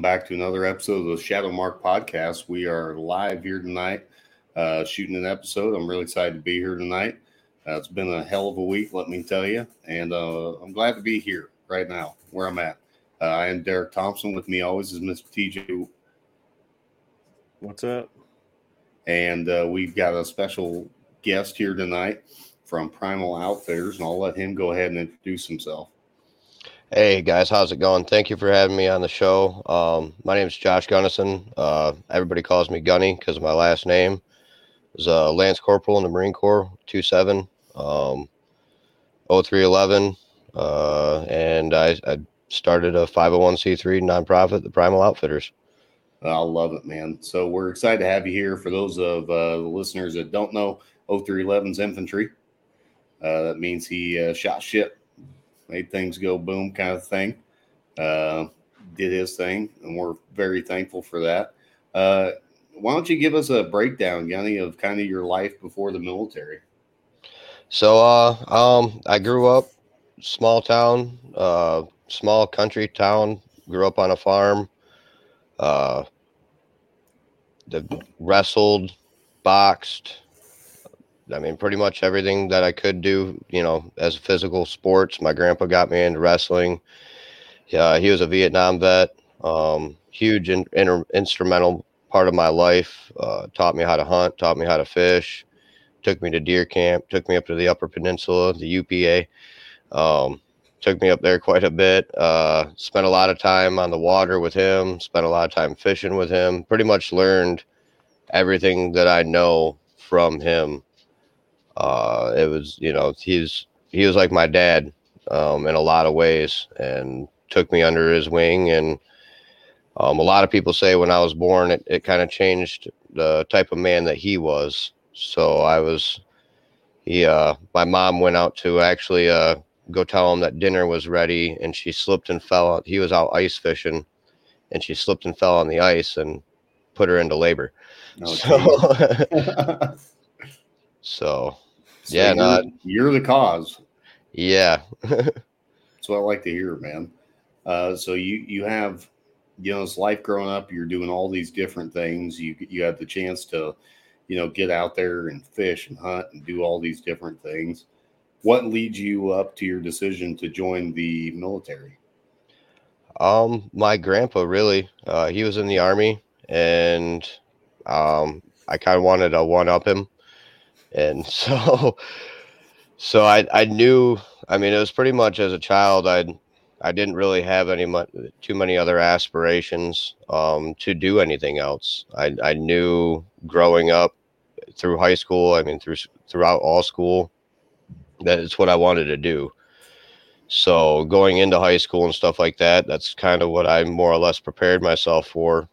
All right, and welcome back to another episode of the Shadow Mark Podcast. We are live here tonight, uh, shooting an episode. I'm really excited to be here tonight. Uh, it's been a hell of a week, let me tell you, and uh, I'm glad to be here right now where I'm at. Uh, I am Derek Thompson. With me always is Mr. TJ. What's up? And uh, we've got a special guest here tonight from Primal Outfitters, and I'll let him go ahead and introduce himself. Hey guys, how's it going? Thank you for having me on the show. Um, my name is Josh Gunnison. Uh, everybody calls me Gunny because of my last name. I was a Lance Corporal in the Marine Corps, 2-7, um, 0311, uh, and I, I started a 501c3 nonprofit, the Primal Outfitters. I love it, man. So we're excited to have you here. For those of uh, the listeners that don't know, 0311's infantry. Uh, that means he uh, shot shit made things go boom kind of thing. Uh, did his thing, and we're very thankful for that. Uh, why don't you give us a breakdown, Gunny, of kind of your life before the military? So, uh, um, I grew up small town, uh, small country town. Grew up on a farm. Uh, the wrestled, boxed, I mean, pretty much everything that I could do, you know, as physical sports. My grandpa got me into wrestling. Yeah, he was a Vietnam vet. Um, huge in, in, instrumental part of my life. Uh, taught me how to hunt, taught me how to fish, took me to deer camp, took me up to the Upper Peninsula, the UPA. Um, took me up there quite a bit. Uh, spent a lot of time on the water with him. Spent a lot of time fishing with him. Pretty much learned everything that I know from him uh, it was you know he's he was like my dad um, in a lot of ways and took me under his wing and um, a lot of people say when I was born it, it kind of changed the type of man that he was. So I was he uh, my mom went out to actually uh, go tell him that dinner was ready and she slipped and fell he was out ice fishing and she slipped and fell on the ice and put her into labor. Oh, so So, so yeah, you're, not you're the cause. Yeah, that's what I like to hear, man. Uh, so you you have you know this life growing up. You're doing all these different things. You you have the chance to you know get out there and fish and hunt and do all these different things. What leads you up to your decision to join the military? Um, my grandpa really. Uh, he was in the army, and um, I kind of wanted to one up him and so so I I knew I mean it was pretty much as a child I I didn't really have any too many other aspirations um, to do anything else. I I knew growing up through high school, I mean through throughout all school, that it's what I wanted to do. So going into high school and stuff like that, that's kind of what I more or less prepared myself for.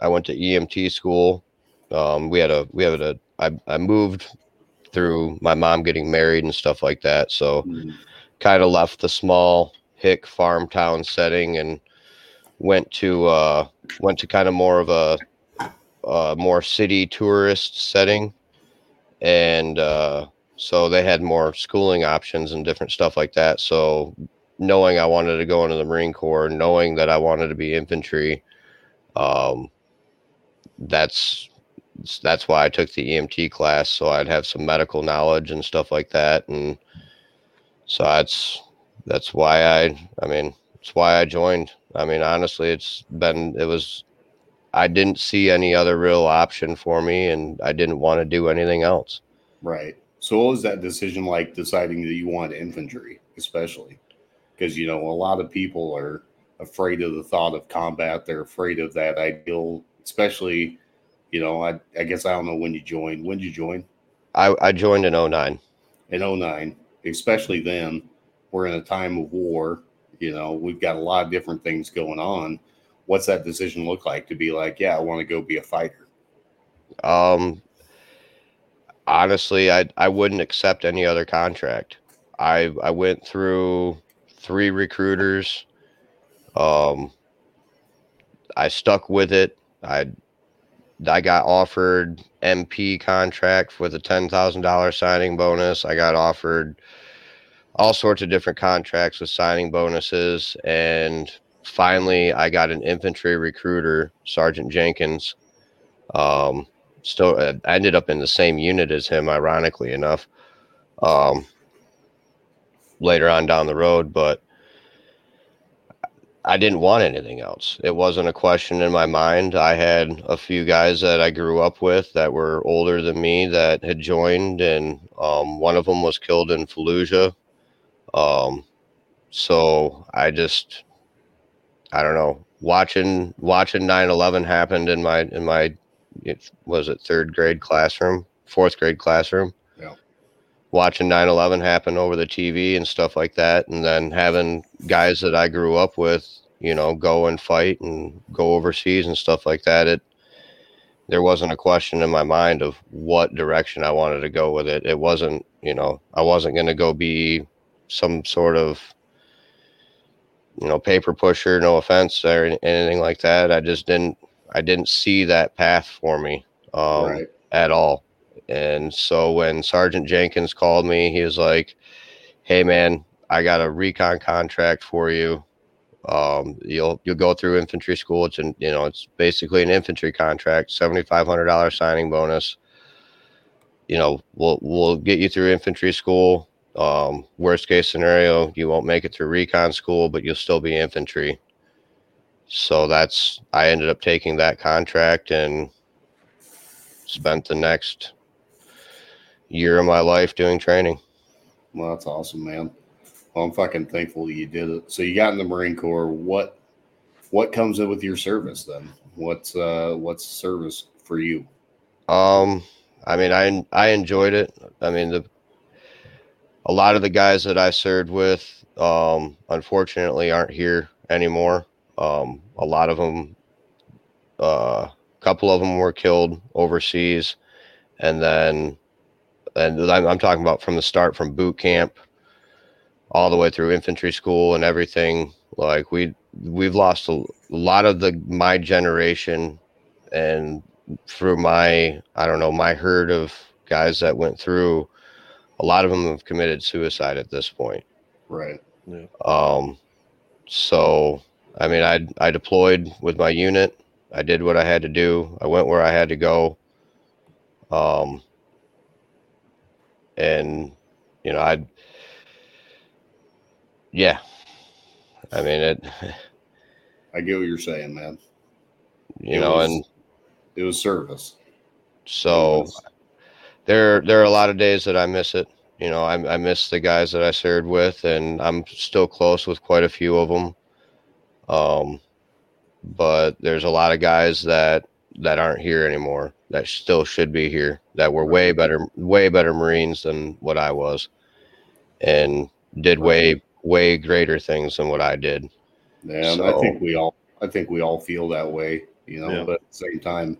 I went to EMT school. Um, we had a we had a I, I moved through my mom getting married and stuff like that. So mm-hmm. kind of left the small hick farm town setting and went to uh, went to kind of more of a, a more city tourist setting, and uh, so they had more schooling options and different stuff like that. So knowing I wanted to go into the Marine Corps, knowing that I wanted to be infantry, um, that's that's why I took the EMT class, so I'd have some medical knowledge and stuff like that. And so that's that's why I I mean it's why I joined. I mean honestly, it's been it was I didn't see any other real option for me, and I didn't want to do anything else. Right. So what was that decision like deciding that you want infantry, especially because you know a lot of people are afraid of the thought of combat. They're afraid of that ideal, especially you know, I, I guess I don't know when you joined. When did you join? I, I joined in 09. In 09, especially then, we're in a time of war. You know, we've got a lot of different things going on. What's that decision look like to be like, yeah, I want to go be a fighter? Um, honestly, I I wouldn't accept any other contract. I I went through three recruiters. Um, I stuck with it. I I got offered MP contract with a ten thousand dollar signing bonus. I got offered all sorts of different contracts with signing bonuses, and finally I got an infantry recruiter, Sergeant Jenkins. Um, still, I ended up in the same unit as him, ironically enough. Um, later on down the road, but I didn't want anything else. It wasn't a question in my mind. I had a few guys that I grew up with that were older than me that had joined, and um, one of them was killed in Fallujah. Um, so I just, I don't know, watching watching 9/11 happened in my in my, it, was it third grade classroom, fourth grade classroom watching 9-11 happen over the tv and stuff like that and then having guys that i grew up with you know go and fight and go overseas and stuff like that it there wasn't a question in my mind of what direction i wanted to go with it. It wasn't you know i wasn't going to go be some sort of you know paper pusher no offense or anything like that. I just didn't i didn't see that path for me um, right. at all and so when Sergeant Jenkins called me, he was like, "Hey man, I got a recon contract for you. Um, you'll you'll go through infantry school. It's an you know it's basically an infantry contract, seventy five hundred dollars signing bonus. You know we'll we'll get you through infantry school. Um, worst case scenario, you won't make it through recon school, but you'll still be infantry. So that's I ended up taking that contract and spent the next year of my life doing training. Well, that's awesome, man. Well, I'm fucking thankful you did it. So you got in the Marine Corps. What what comes in with your service then? What's uh what's service for you? Um, I mean, I I enjoyed it. I mean, the a lot of the guys that I served with, um, unfortunately, aren't here anymore. Um, a lot of them, uh, a couple of them were killed overseas, and then and I'm, I'm talking about from the start, from boot camp all the way through infantry school and everything. Like we we've lost a lot of the my generation, and through my I don't know my herd of guys that went through, a lot of them have committed suicide at this point. Right. Yeah. Um. So I mean, I I deployed with my unit. I did what I had to do. I went where I had to go. Um, and you know, I, yeah, I mean it. I get what you're saying, man. You it know, was, and it was service. So was, there, there are a lot of days that I miss it. You know, I, I miss the guys that I served with, and I'm still close with quite a few of them. Um, but there's a lot of guys that that aren't here anymore that still should be here that were way mm-hmm. better way better marines than what i was and did way way greater things than what i did. Yeah so, i think we all i think we all feel that way you know yeah. but at the same time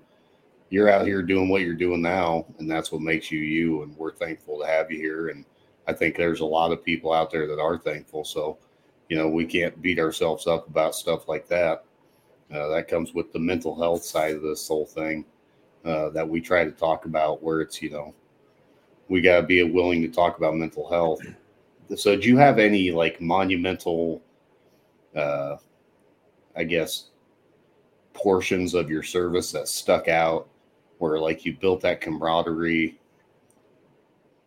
you're out here doing what you're doing now and that's what makes you you and we're thankful to have you here and i think there's a lot of people out there that are thankful so you know we can't beat ourselves up about stuff like that uh, that comes with the mental health side of this whole thing uh, that we try to talk about, where it's, you know, we got to be willing to talk about mental health. So, do you have any like monumental, uh, I guess, portions of your service that stuck out where like you built that camaraderie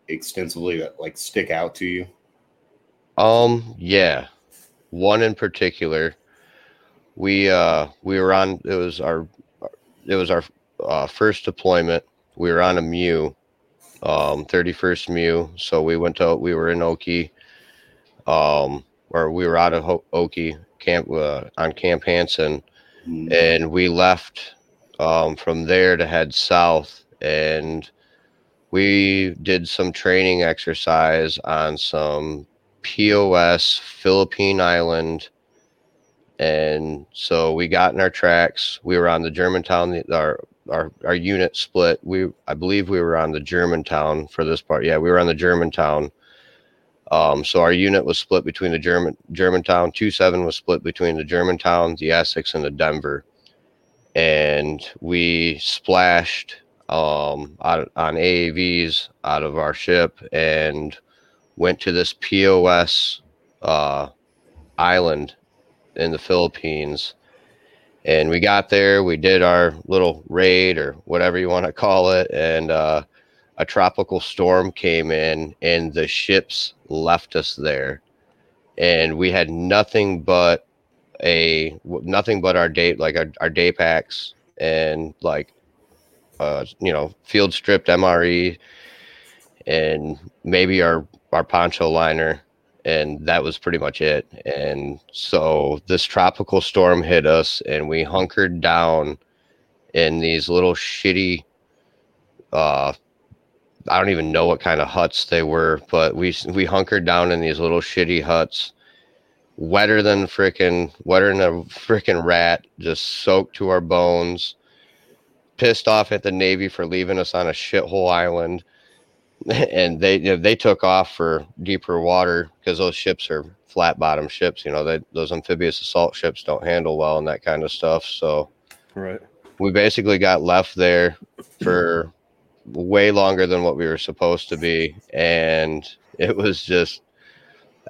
extensively that like stick out to you? Um, yeah. One in particular we uh we were on it was our it was our uh, first deployment. We were on a MEU um 31st MEU so we went to we were in oki um or we were out of oki camp uh, on camp hansen. Mm-hmm. and we left um from there to head south. And we did some training exercise on some pos philippine island and so we got in our tracks. We were on the Germantown. Our our our unit split. We I believe we were on the Germantown for this part. Yeah, we were on the Germantown. Um, so our unit was split between the German Germantown. Two seven was split between the Germantown, the Essex, and the Denver, and we splashed um, on AAVs out of our ship and went to this POS uh, island in the Philippines. And we got there, we did our little raid or whatever you want to call it, and uh, a tropical storm came in, and the ships left us there, and we had nothing but a nothing but our date like our, our day packs and like uh you know field stripped mre and maybe our our poncho liner and that was pretty much it. And so this tropical storm hit us, and we hunkered down in these little shitty. Uh, I don't even know what kind of huts they were, but we we hunkered down in these little shitty huts, wetter than freaking wetter than a freaking rat, just soaked to our bones. Pissed off at the Navy for leaving us on a shithole island and they you know, they took off for deeper water because those ships are flat bottom ships. You know, they, those amphibious assault ships don't handle well and that kind of stuff. So, right, we basically got left there for way longer than what we were supposed to be, and it was just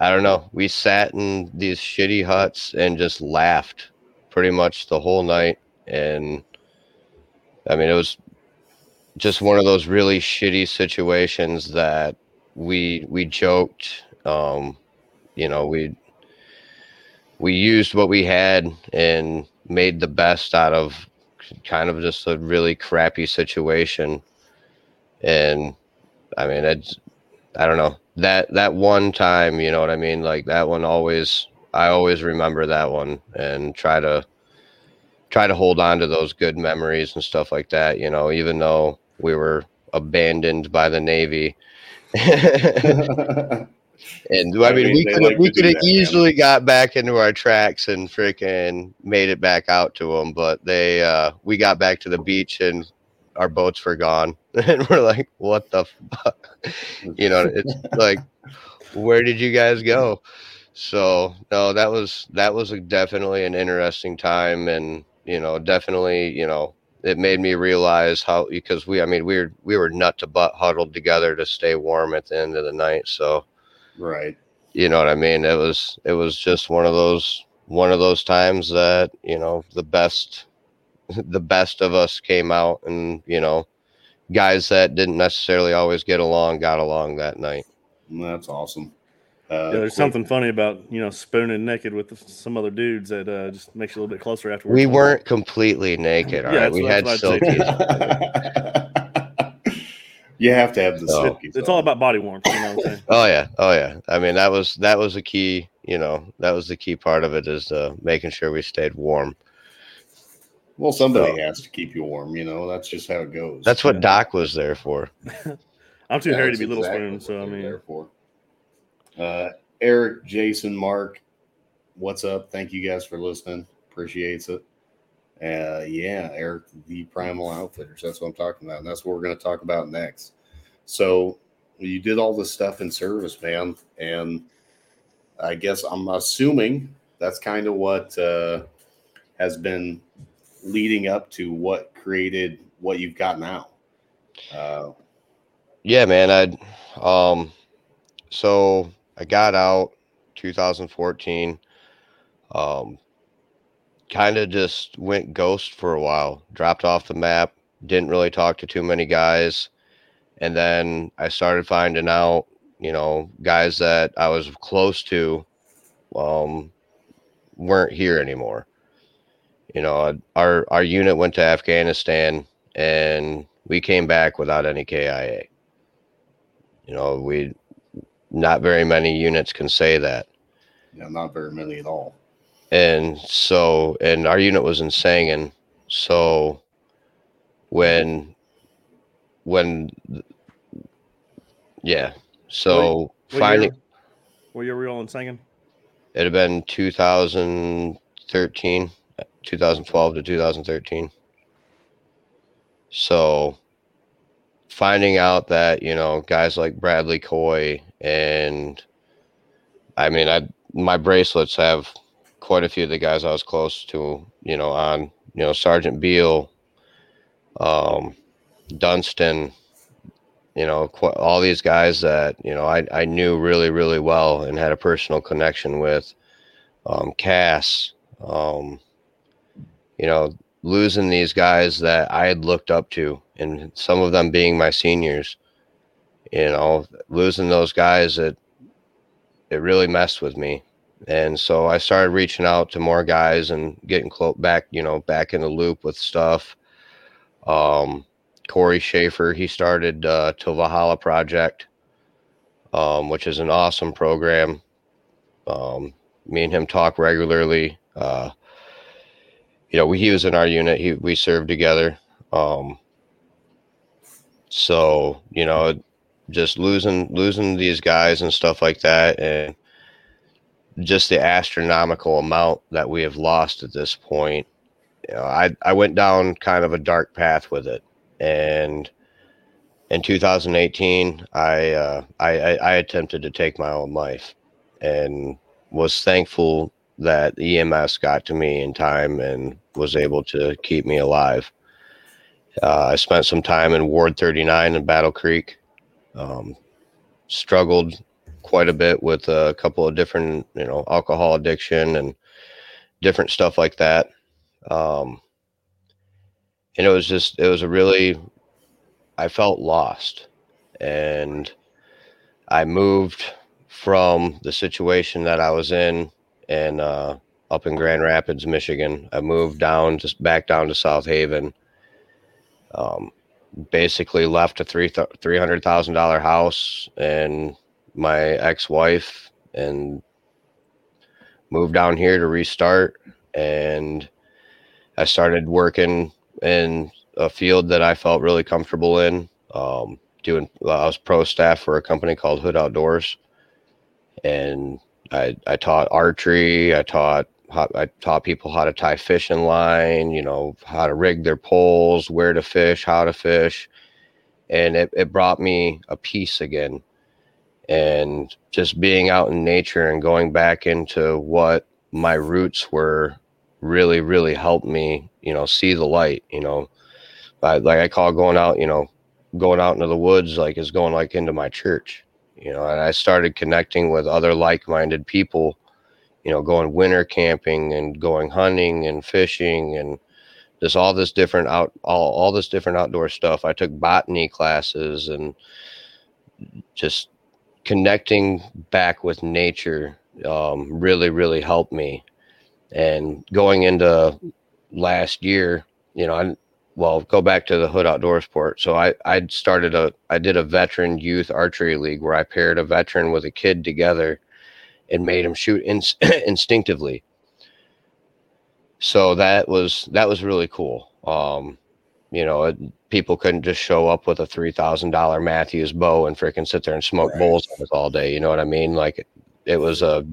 I don't know. We sat in these shitty huts and just laughed pretty much the whole night, and I mean it was just one of those really shitty situations that we we joked um you know we we used what we had and made the best out of kind of just a really crappy situation. And i mean it's i don't know that that one time you know what i mean? Like that one always i always remember that one and try to try to hold on to those good memories and stuff like that you know even though we were abandoned by the Navy. and I mean, we could like we could have easily got back into our tracks and freaking made it back out to them, but they uh, we got back to the beach and our boats were gone, and we're like, what the fuck, you know? It's like, where did you guys go? So no, that was that was a, definitely an interesting time, and you know, definitely you know it made me realize how because we I mean we were we were nut to butt huddled together to stay warm at the end of the night. So right. You know what I mean? It was it was just one of those one of those times that, you know, the best the best of us came out and, you know, guys that didn't necessarily always get along got along that night. That's awesome. Uh, yeah, there's quick. something funny about you know spooning naked with some other dudes that uh, just makes you a little bit closer afterwards. We weren't completely naked. All yeah, right, we had silkies. you have to have the so, silkies. It's all about body warmth. You know what I'm saying? oh yeah, oh yeah. I mean that was that was a key. You know that was the key part of it is uh, making sure we stayed warm. Well, somebody so, has to keep you warm. You know that's just how it goes. That's what Doc was there for. I'm too yeah, hairy to be exactly little spoon, so I mean. There for. Uh, Eric, Jason, Mark, what's up? Thank you guys for listening. Appreciates it. Uh, yeah, Eric, the Primal Outfitters. That's what I'm talking about. And that's what we're going to talk about next. So you did all this stuff in service, man. And I guess I'm assuming that's kind of what uh, has been leading up to what created what you've got now. Uh, yeah, man. I, um, so I got out 2014. Um, kind of just went ghost for a while, dropped off the map, didn't really talk to too many guys. And then I started finding out, you know, guys that I was close to um, weren't here anymore. You know, our our unit went to Afghanistan and we came back without any KIA. You know, we not very many units can say that. Yeah, not very many at all. And so, and our unit was in Sangin. So when, when, yeah. So what, what finding. Year, what year were you all in Sangin? It had been 2013, 2012 to 2013. So finding out that, you know, guys like Bradley Coy and I mean, I my bracelets have quite a few of the guys I was close to, you know, on you know Sergeant Beal, um, Dunston, you know, qu- all these guys that you know I I knew really really well and had a personal connection with, um, Cass, Um, you know, losing these guys that I had looked up to, and some of them being my seniors. You know, losing those guys that it really messed with me, and so I started reaching out to more guys and getting close back, you know, back in the loop with stuff. Um, Corey Schaefer, he started uh, to Valhalla Project, um, which is an awesome program. Um, me and him talk regularly. Uh, you know, we, he was in our unit. He, we served together. Um, so, you know, just losing, losing these guys and stuff like that. And just the astronomical amount that we have lost at this point. You know, I, I went down kind of a dark path with it. And in 2018, I, uh, I, I attempted to take my own life and was thankful that EMS got to me in time and was able to keep me alive. Uh, I spent some time in Ward 39 in Battle Creek. Um, struggled quite a bit with a couple of different, you know, alcohol addiction and different stuff like that. Um, and it was just, it was a really, I felt lost. And I moved from the situation that I was in and uh, up in Grand Rapids, Michigan. I moved down, just back down to South Haven. Um, basically left a three three hundred thousand dollar house and my ex wife, and moved down here to restart. And I started working in a field that I felt really comfortable in. Um, doing, I was pro staff for a company called Hood Outdoors, and I I taught archery. I taught how, I taught people how to tie fishing line. You know how to rig their poles, where to fish, how to fish, and it it brought me a peace again. And just being out in nature and going back into what my roots were really really helped me. You know, see the light. You know, I, like I call going out. You know, going out into the woods like is going like into my church you know, and I started connecting with other like-minded people, you know, going winter camping and going hunting and fishing and just all this different out all, all this different outdoor stuff. I took botany classes and just connecting back with nature um, really, really helped me. And going into last year, you know, I, well, go back to the Hood Outdoor Sport. So I I started a I did a veteran youth archery league where I paired a veteran with a kid together and made him shoot in, instinctively. So that was that was really cool. Um, you know, it, people couldn't just show up with a three thousand dollar Mathews bow and freaking sit there and smoke right. bowls all day. You know what I mean? Like it, it was a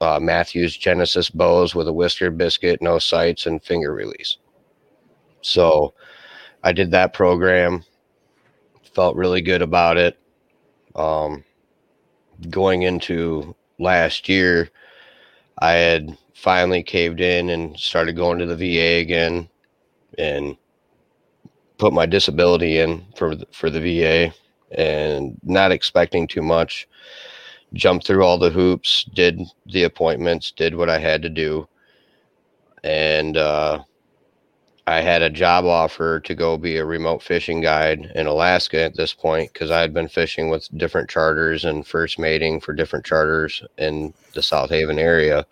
uh, Mathews Genesis bows with a whisker biscuit, no sights, and finger release. So I did that program, felt really good about it. Um, going into last year, I had finally caved in and started going to the VA again and put my disability in for for the VA and not expecting too much. Jumped through all the hoops, did the appointments, did what I had to do, and uh, I had a job offer to go be a remote fishing guide in Alaska at this point because I had been fishing with different charters and first mating for different charters in the South Haven area.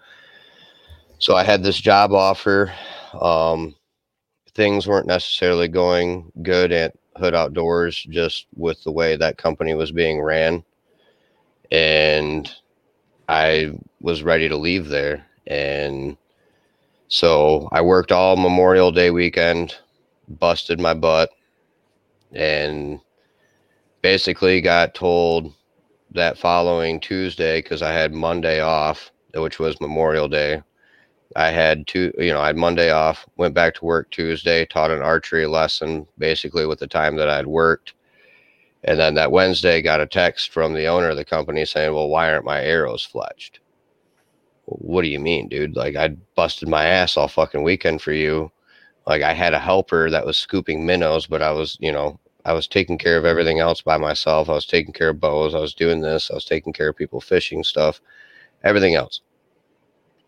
So I had this job offer. Um, things weren't necessarily going good at Hood Outdoors just with the way that company was being ran. And I was ready to leave there. And so I worked all Memorial Day weekend, busted my butt, and basically got told that following Tuesday because I had Monday off, which was Memorial Day. I had two, you know, I had Monday off, went back to work Tuesday, taught an archery lesson basically with the time that I'd worked. And then that Wednesday got a text from the owner of the company saying, Well, why aren't my arrows fletched? What do you mean, dude? Like I busted my ass all fucking weekend for you. Like I had a helper that was scooping minnows, but I was, you know, I was taking care of everything else by myself. I was taking care of bows. I was doing this. I was taking care of people fishing stuff, everything else.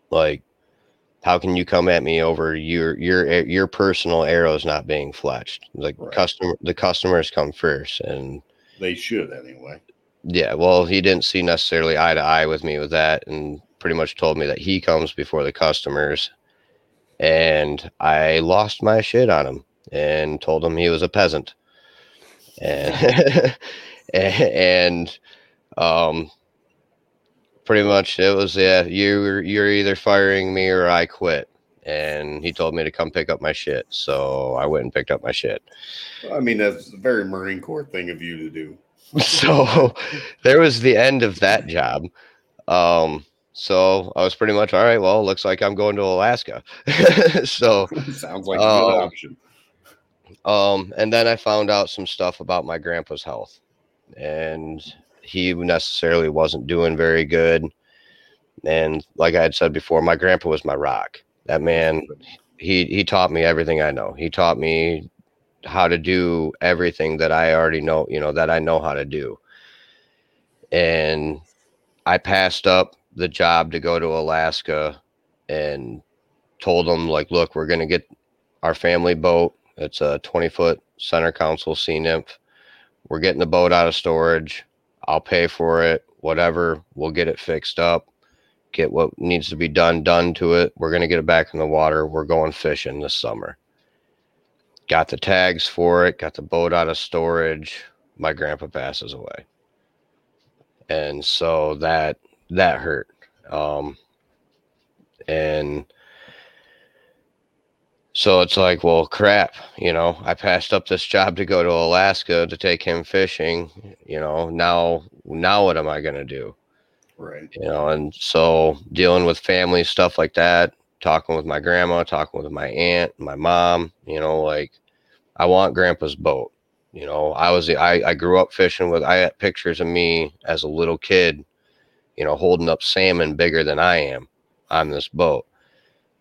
Like how can you come at me over your your your personal arrows not being fletched? Like Right. customer, the customers come first, and They should anyway. yeah, well, he didn't see necessarily eye to eye with me with that, and pretty much told me that he comes before the customers. And I lost my shit on him and told him he was a peasant. And and um pretty much it was yeah, you you're either firing me or I quit. And he told me to come pick up my shit. So I went and picked up my shit. I mean, that's a very Marine Corps thing of you to do. so there was the end of that job. Um, so I was pretty much all right. Well, looks like I'm going to Alaska. so, Sounds like a good option. um, and then I found out some stuff about my grandpa's health, and he necessarily wasn't doing very good. And like I had said before, my grandpa was my rock. That man, he he taught me everything I know. He taught me how to do everything that I already know, you know, that I know how to do. And I passed up the job to go to Alaska and told them like, look, we're going to get our family boat. It's a 20 foot center console sea nymph. We're getting the boat out of storage. I'll pay for it, whatever. We'll get it fixed up, get what needs to be done done to it. We're going to get it back in the water. We're going fishing this summer. Got the tags for it, got the boat out of storage. My grandpa passes away. And so that that hurt. Um and so it's like, well, crap, you know, I passed up this job to go to Alaska to take him fishing, you know, now now what am I going to do? Right. you know and so dealing with family stuff like that talking with my grandma talking with my aunt my mom you know like i want grandpa's boat you know i was i, I grew up fishing with i had pictures of me as a little kid you know holding up salmon bigger than i am on this boat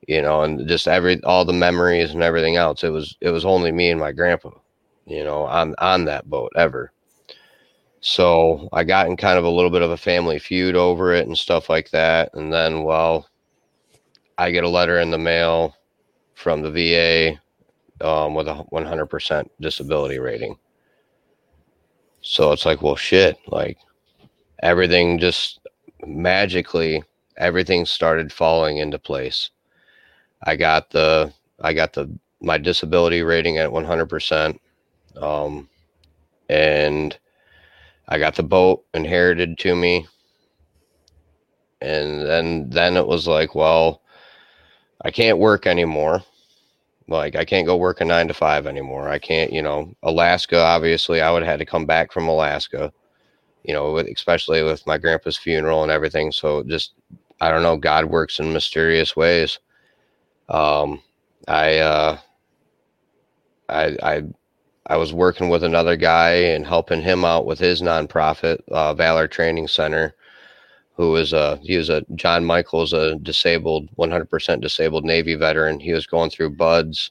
you know and just every all the memories and everything else it was it was only me and my grandpa you know on on that boat ever so I got in kind of a little bit of a family feud over it and stuff like that. And then, well, I get a letter in the mail from the VA um, with a 100% disability rating. So it's like, well, shit, like everything just magically, everything started falling into place. I got the, I got the, my disability rating at 100%. Um, and I got the boat inherited to me. And then then it was like, well, I can't work anymore. Like I can't go work a 9 to 5 anymore. I can't, you know, Alaska obviously I would have had to come back from Alaska. You know, with, especially with my grandpa's funeral and everything. So just I don't know, God works in mysterious ways. Um I uh I I I was working with another guy and helping him out with his nonprofit, uh, Valor Training Center, who was a he was a John Michaels, a disabled, 100% disabled Navy veteran. He was going through BUD/S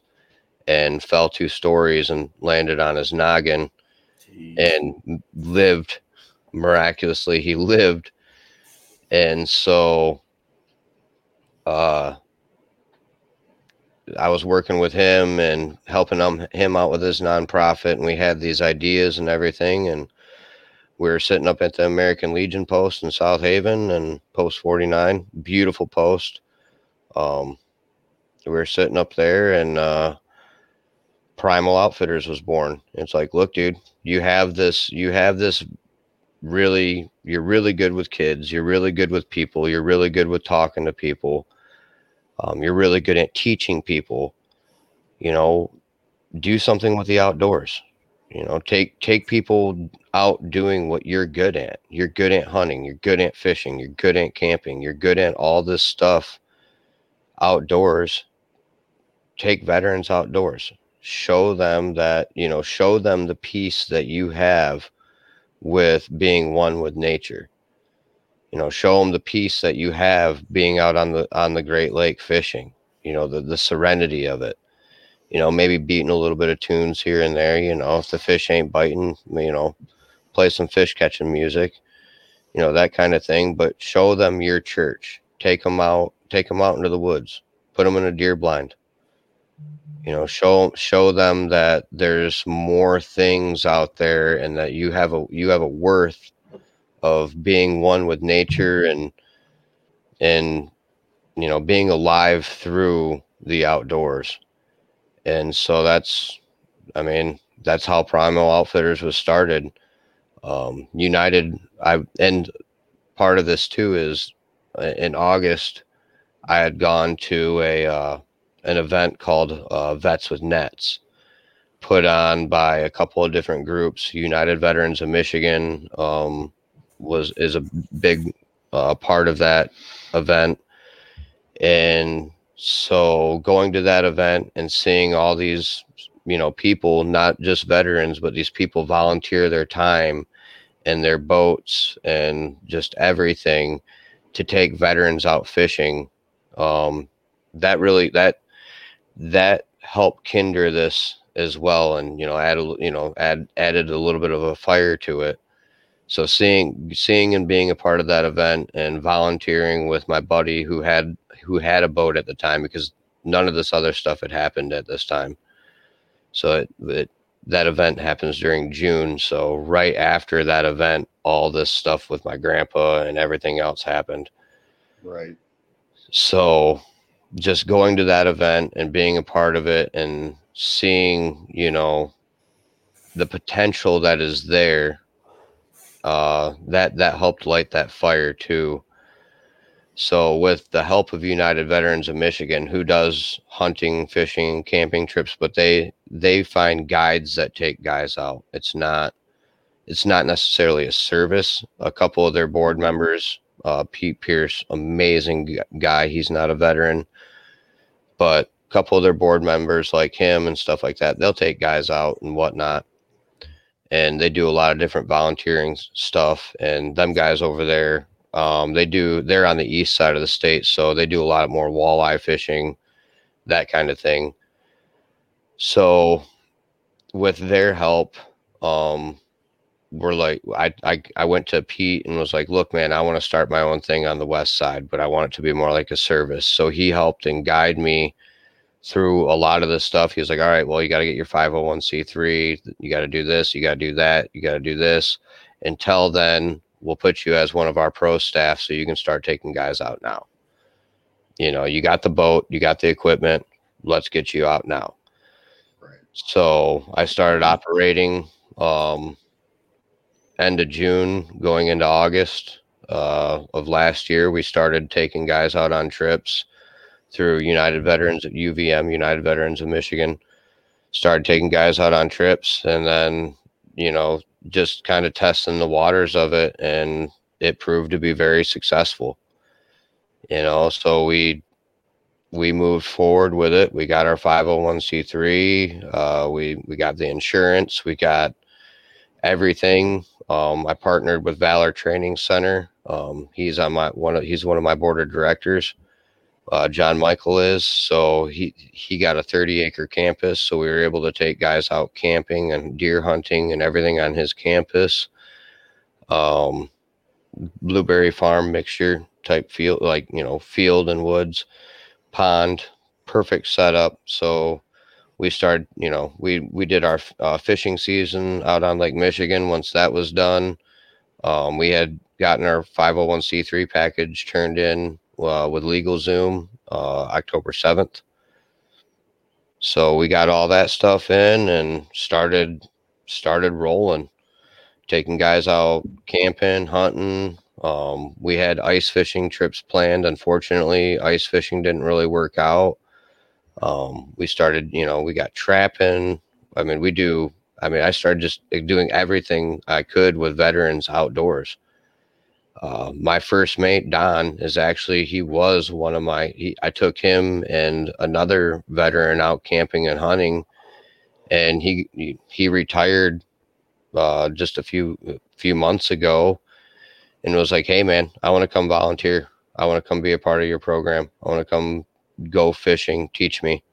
and fell two stories and landed on his noggin and lived miraculously. He lived, and so uh, I was working with him and helping him him out with his nonprofit, and we had these ideas and everything, and we were sitting up at the American Legion post in South Haven and post 49, beautiful post. Um, we were sitting up there, and uh, Primal Outfitters was born. It's like, look, dude, you have this, you have this really, you're really good with kids, you're really good with people, you're really good with talking to people um, you're really good at teaching people you know do something with the outdoors you know take take people out doing what you're good at. You're good at hunting you're good at fishing you're good at camping you're good at all this stuff outdoors. Take veterans outdoors. Show them that you know show them the peace that you have with being one with nature. You know show them the peace that you have being out on the on the great lake fishing you know the the serenity of it. You know maybe beating a little bit of tunes here and there you know if the fish ain't biting you know play some fish catching music you know that kind of thing but show them your church. Take them out take them out into the woods. Put them in a deer blind. You know, show show them that there's more things out there, and that you have a you have a worth of being one with nature and and you know being alive through the outdoors. And so that's, I mean, that's how Primal Outfitters was started. Um, United, I and part of this too is uh, in August, I had gone to a uh, an event called uh, Vets with Nets, put on by a couple of different groups. United Veterans of Michigan um, was is a big uh, part of that event, and so going to that event and seeing all these you know people not just veterans but these people volunteer their time and their boats and just everything to take veterans out fishing um, that really that that helped kinder this as well and you know add a, you know add added a little bit of a fire to it so seeing seeing and being a part of that event and volunteering with my buddy who had who had a boat at the time because none of this other stuff had happened at this time so it, it that event happens during June. So right after that event, all this stuff with my grandpa and everything else happened. Right. So just going to that event and being a part of it and seeing, you know, the potential that is there, uh, that that helped light that fire too. So, with the help of United Veterans of Michigan, who does hunting, fishing, camping trips, but they they find guides that take guys out. It's not it's not necessarily a service. A couple of their board members, uh, Pete Pierce, amazing guy. He's not a veteran, but a couple of their board members, like him and stuff like that, they'll take guys out and whatnot. And they do a lot of different volunteering stuff. And them guys over there um, they do. They're on the east side of the state, so they do a lot more walleye fishing, that kind of thing. So, with their help, um, we're like, I, I, I went to Pete and was like, look, man, I want to start my own thing on the west side, but I want it to be more like a service. So he helped and guide me through a lot of this stuff. He was like, all right, well, you got to get your 501c3. You got to do this. You got to do that. You got to do this. Until then, we'll put you as one of our pro staff so you can start taking guys out now. You know, you got the boat, you got the equipment, let's get you out now. Right. So I started operating um, end of June, going into August uh, of last year. We started taking guys out on trips through United Veterans at UVM, United Veterans of Michigan. Started taking guys out on trips, and then you know just kind of testing the waters of it and it proved to be very successful you know so we we moved forward with it we got our 501c3 uh, we we got the insurance we got everything um, i partnered with valor training center um, he's on my one of he's one of my board of directors uh, John Michael is. So he he got a 30 acre campus, so we were able to take guys out camping and deer hunting and everything on his campus. Um, blueberry farm mixture type field, like you know, field and woods, pond, perfect setup. So we started, you know, we we did our uh, fishing season out on Lake Michigan. Once that was done, um, we had gotten our 501c3 package turned in uh, with LegalZoom uh, October 7th. So we got all that stuff in and started started rolling, taking guys out camping, hunting. Um, we had ice fishing trips planned. Unfortunately, ice fishing didn't really work out. Um, we started, you know, we got trapping. I mean, we do. I mean, I started just doing everything I could with veterans outdoors. Uh, my first mate Don is actually he was one of my. He, I took him and another veteran out camping and hunting, and he he, retired uh, just a few few months ago, and was like, "Hey man, I want to come volunteer. I want to come be a part of your program. I want to come go fishing. Teach me."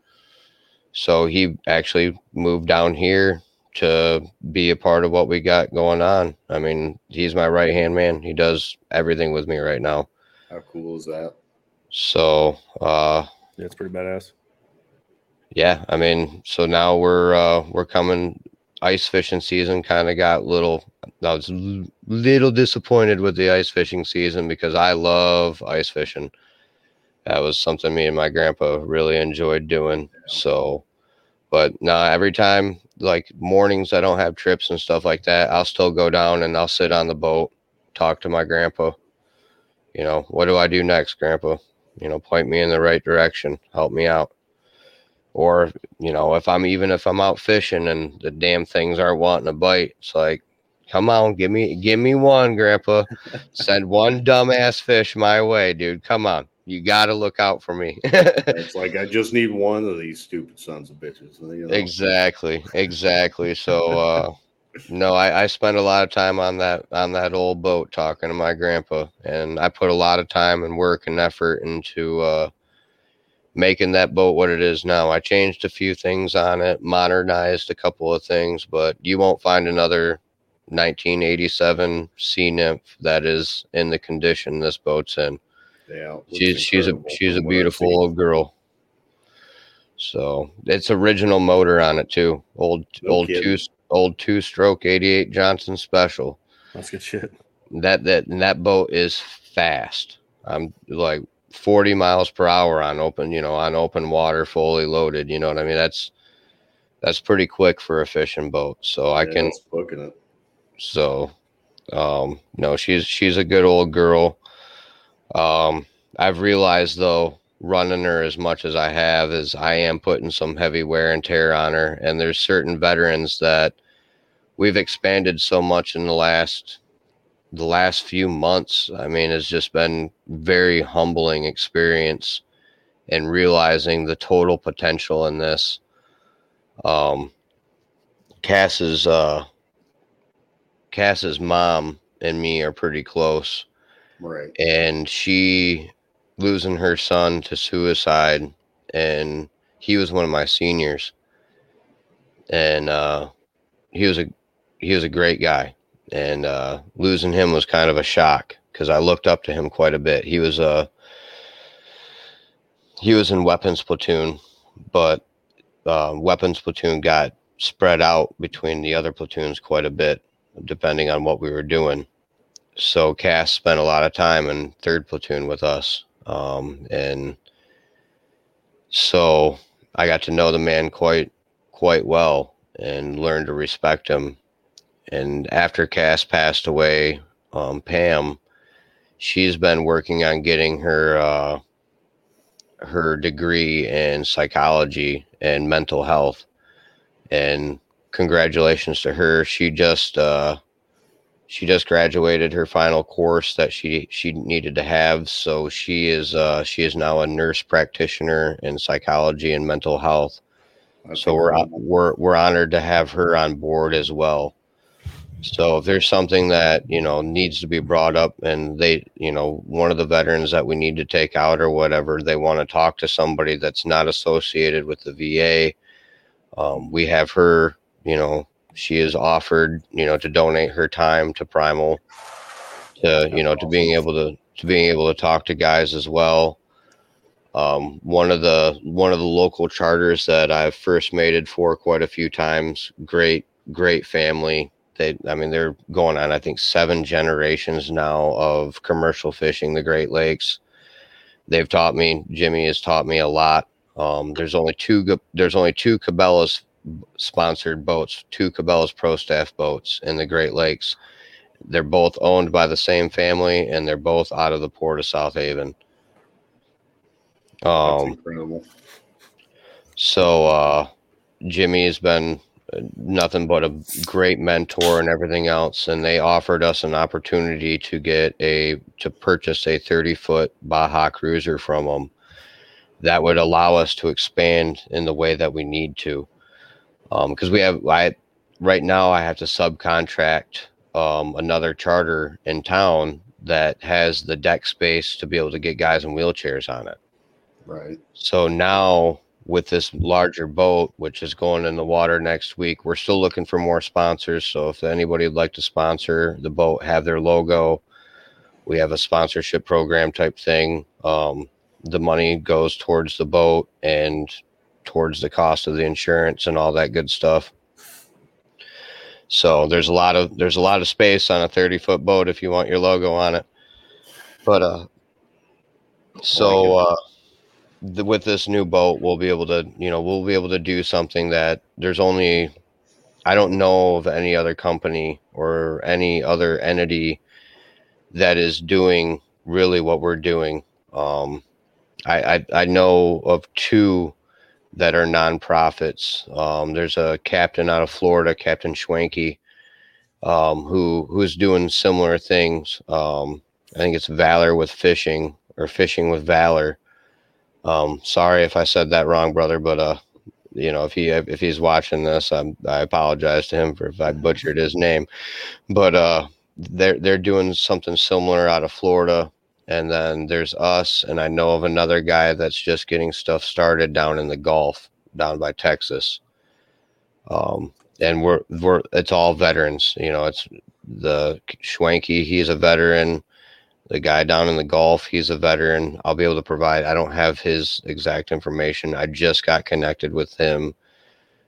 So he actually moved down here to be a part of what we got going on. I mean, he's my right hand man. He does everything with me right now. How cool is that? So, uh, Yeah, it's pretty badass. Yeah, I mean, so now we're uh we're coming ice fishing season kind of got little I was little disappointed with the ice fishing season because I love ice fishing. That was something me and my grandpa really enjoyed doing. So but now every time like mornings I don't have trips and stuff like that, I'll still go down and I'll sit on the boat, talk to my grandpa. You know, what do I do next, grandpa? You know, point me in the right direction, help me out or you know if i'm even if i'm out fishing and the damn things aren't wanting to bite it's like come on give me give me one grandpa send one dumbass fish my way dude come on you got to look out for me it's like i just need one of these stupid sons of bitches you know? exactly exactly so uh no I, I spent a lot of time on that on that old boat talking to my grandpa and i put a lot of time and work and effort into uh making that boat what it is now. I changed a few things on it, modernized a couple of things, but you won't find another 1987 Sea Nymph that is in the condition this boat's in. Yeah, she's she's a she's a beautiful old girl. So it's original motor on it too. Old no old kidding. two old two stroke 88 Johnson special. That's good shit. That that that boat is fast. I'm like 40 miles per hour on open, you know, on open water, fully loaded. You know what I mean? That's that's pretty quick for a fishing boat. So I can booking it. So um no, she's she's a good old girl. Um I've realized though running her as much as I have is I am putting some heavy wear and tear on her and there's certain veterans that we've expanded so much in the last the last few months, I mean, it's just been very humbling experience and realizing the total potential in this. Um, Cass's uh, Cass's mom and me are pretty close, right? And she losing her son to suicide, and he was one of my seniors, and uh, he was a he was a great guy and uh, losing him was kind of a shock because I looked up to him quite a bit. He was a he was in weapons platoon, but uh, weapons platoon got spread out between the other platoons quite a bit, depending on what we were doing. So Cass spent a lot of time in third platoon with us, um, and so I got to know the man quite quite well and learned to respect him and after Cass passed away, um, Pam, she's been working on getting her uh, her degree in psychology and mental health. And congratulations to her. She just uh, she just graduated her final course that she she needed to have. So she is uh, she is now a nurse practitioner in psychology and mental health. so we're we're we're honored to have her on board as well. So if there's something that, you know, needs to be brought up and they, you know, one of the veterans that we need to take out or whatever, they want to talk to somebody that's not associated with the VA. Um, we have her, you know, she is offered, you know, to donate her time to Primal to, you know, to being able to, to being able to talk to guys as well. Um, one of the one of the local charters that I've first mated for quite a few times. Great, great family they i mean they're going on i think seven generations now of commercial fishing the great lakes they've taught me jimmy has taught me a lot um, there's only two there's only two cabela's sponsored boats two cabela's pro staff boats in the great lakes. They're both owned by the same family and they're both out of the port of south haven. Um, That's incredible. so uh, jimmy has been nothing but a great mentor and everything else and they offered us an opportunity to get a to purchase a 30 foot baja cruiser from them that would allow us to expand in the way that we need to because um, we have i right now i have to subcontract um, another charter in town that has the deck space to be able to get guys in wheelchairs on it right so now with this larger boat, which is going in the water next week. We're still looking for more sponsors. So if anybody would like to sponsor the boat, have their logo, we have a sponsorship program type thing. Um, the money goes towards the boat and towards the cost of the insurance and all that good stuff. So there's a lot of there's a lot of space on a 30 foot boat if you want your logo on it. But uh so uh the, with this new boat we'll be able to, you know, we'll be able to do something that there's only I don't know of any other company or any other entity that is doing really what we're doing. Um I, I, I know of two that are nonprofits. Um, there's a captain out of Florida, Captain Schwanke, um, who who's doing similar things. Um, I think it's Valor with fishing or fishing with Valor. Um, sorry if I said that wrong, brother, but uh, you know if he if he's watching this, I'm, I apologize to him for if I butchered his name. But uh, they're they're doing something similar out of Florida and then there's us and i know of another guy that's just getting stuff started down in the gulf down by texas. Um, and we're we're it's all veterans you know it's the Schwanke he's a veteran. The guy down in the gulf he's a veteran. I'll be able to provide i don't have his exact information. I just got connected with him.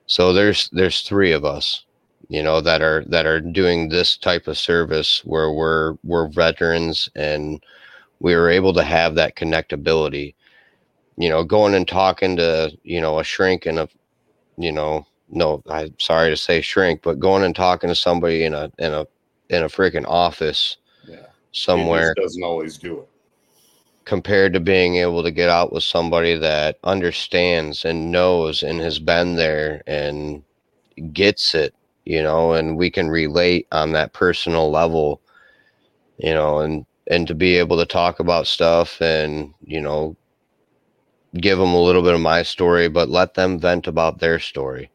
So there's there's three of us you know that are that are doing this type of service where we're we're veterans and we were able to have that connectability you know going and talking to you know a shrink and a you know no i'm sorry to say shrink but going and talking to somebody in a in a in a freaking office Yeah. somewhere doesn't always do it. compared to being able to get out with somebody that understands and knows and has been there and gets it you know and we can relate on that personal level you know and and to be able to talk about stuff and you know give them a little bit of my story but let them vent about their story.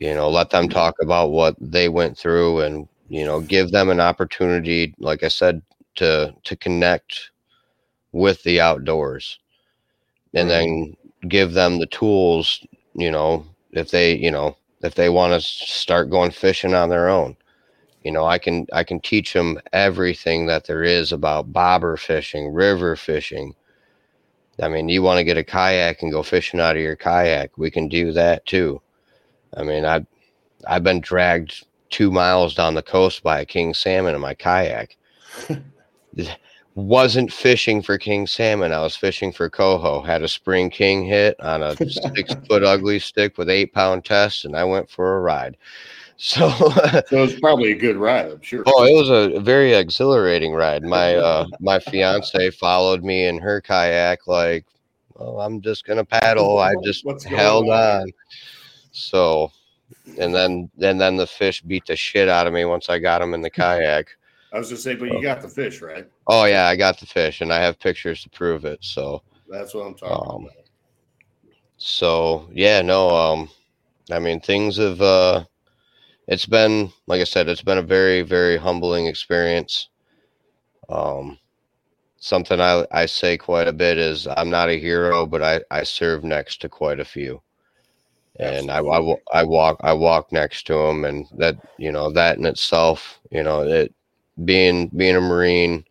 You know let them mm-hmm. talk about what they went through and you know give them an opportunity like i said to to connect with the outdoors. And then give them the tools you know if they you know if they want to start going fishing on their own you know i can i can teach them everything that there is about bobber fishing river fishing. I mean you want to get a kayak and go fishing out of your kayak we can do that too. I mean i I've, I've been dragged two miles down the coast by a king salmon in my kayak. Wasn't fishing for king salmon i was fishing for coho. Had a spring king hit on a six foot Ugly Stik with eight pound test and i went for a ride so So was probably a good ride, I'm sure. Oh, it was a very exhilarating ride. My uh my fiance followed me in her kayak like, well, I'm just gonna paddle. I just What's held on? on. So and then and then the fish beat the shit out of me once I got him in the kayak. I was just saying, but you got the fish, right? Oh yeah, I got the fish and I have pictures to prove it. So That's what I'm talking Um, about. so yeah, no, um I mean things have uh it's been like I said, it's been a very, very humbling experience. Um something I, I say quite a bit is I'm not a hero, but I, I serve next to quite a few. And I, I. I walk I walk next to them and that you know that in itself you know it being being a marine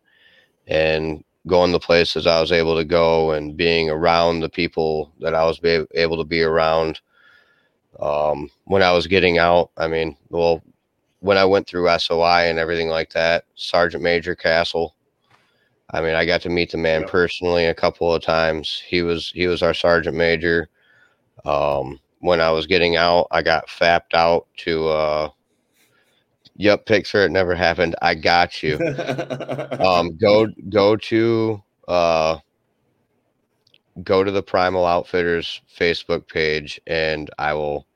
and going the places I was able to go and being around the people that I was be able to be around um, when I was getting out. I mean, well, when I went through SOI and everything like that, Sergeant Major Kasal. I mean, I got to meet the man Yep. personally a couple of times. He was he was our sergeant major. Um, when I was getting out, I got fapped out to. Uh, yep, picture it never happened. I got you um go go to uh go to the primal outfitters facebook page and i will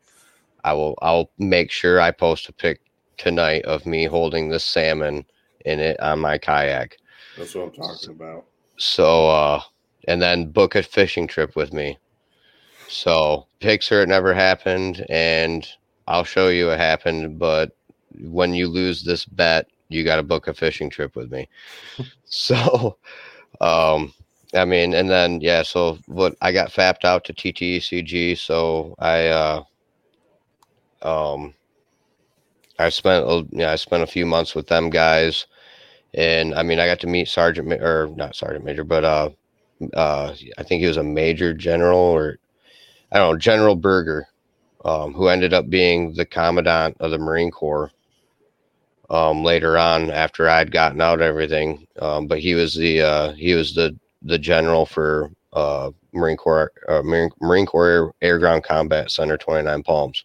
i will i'll make sure i post a pic tonight of me holding the salmon in it on my kayak. That's what I'm talking about. so uh and then book a fishing trip with me. So picture it never happened and i'll show you it happened but when you lose this bet you got to book a fishing trip with me. So um i mean and then yeah so what i got fapped out to ttecg so i uh um i spent a- yeah i spent a few months with them guys and i mean i got to meet sergeant or not sergeant major but uh uh, I think he was a major general or I don't know, General Berger, um, who ended up being the commandant of the Marine Corps um, later on after I'd gotten out everything. Um, but he was the uh, he was the the general for uh, Marine Corps uh, Marine, Marine Corps Air, Air Ground Combat Center 29 Palms.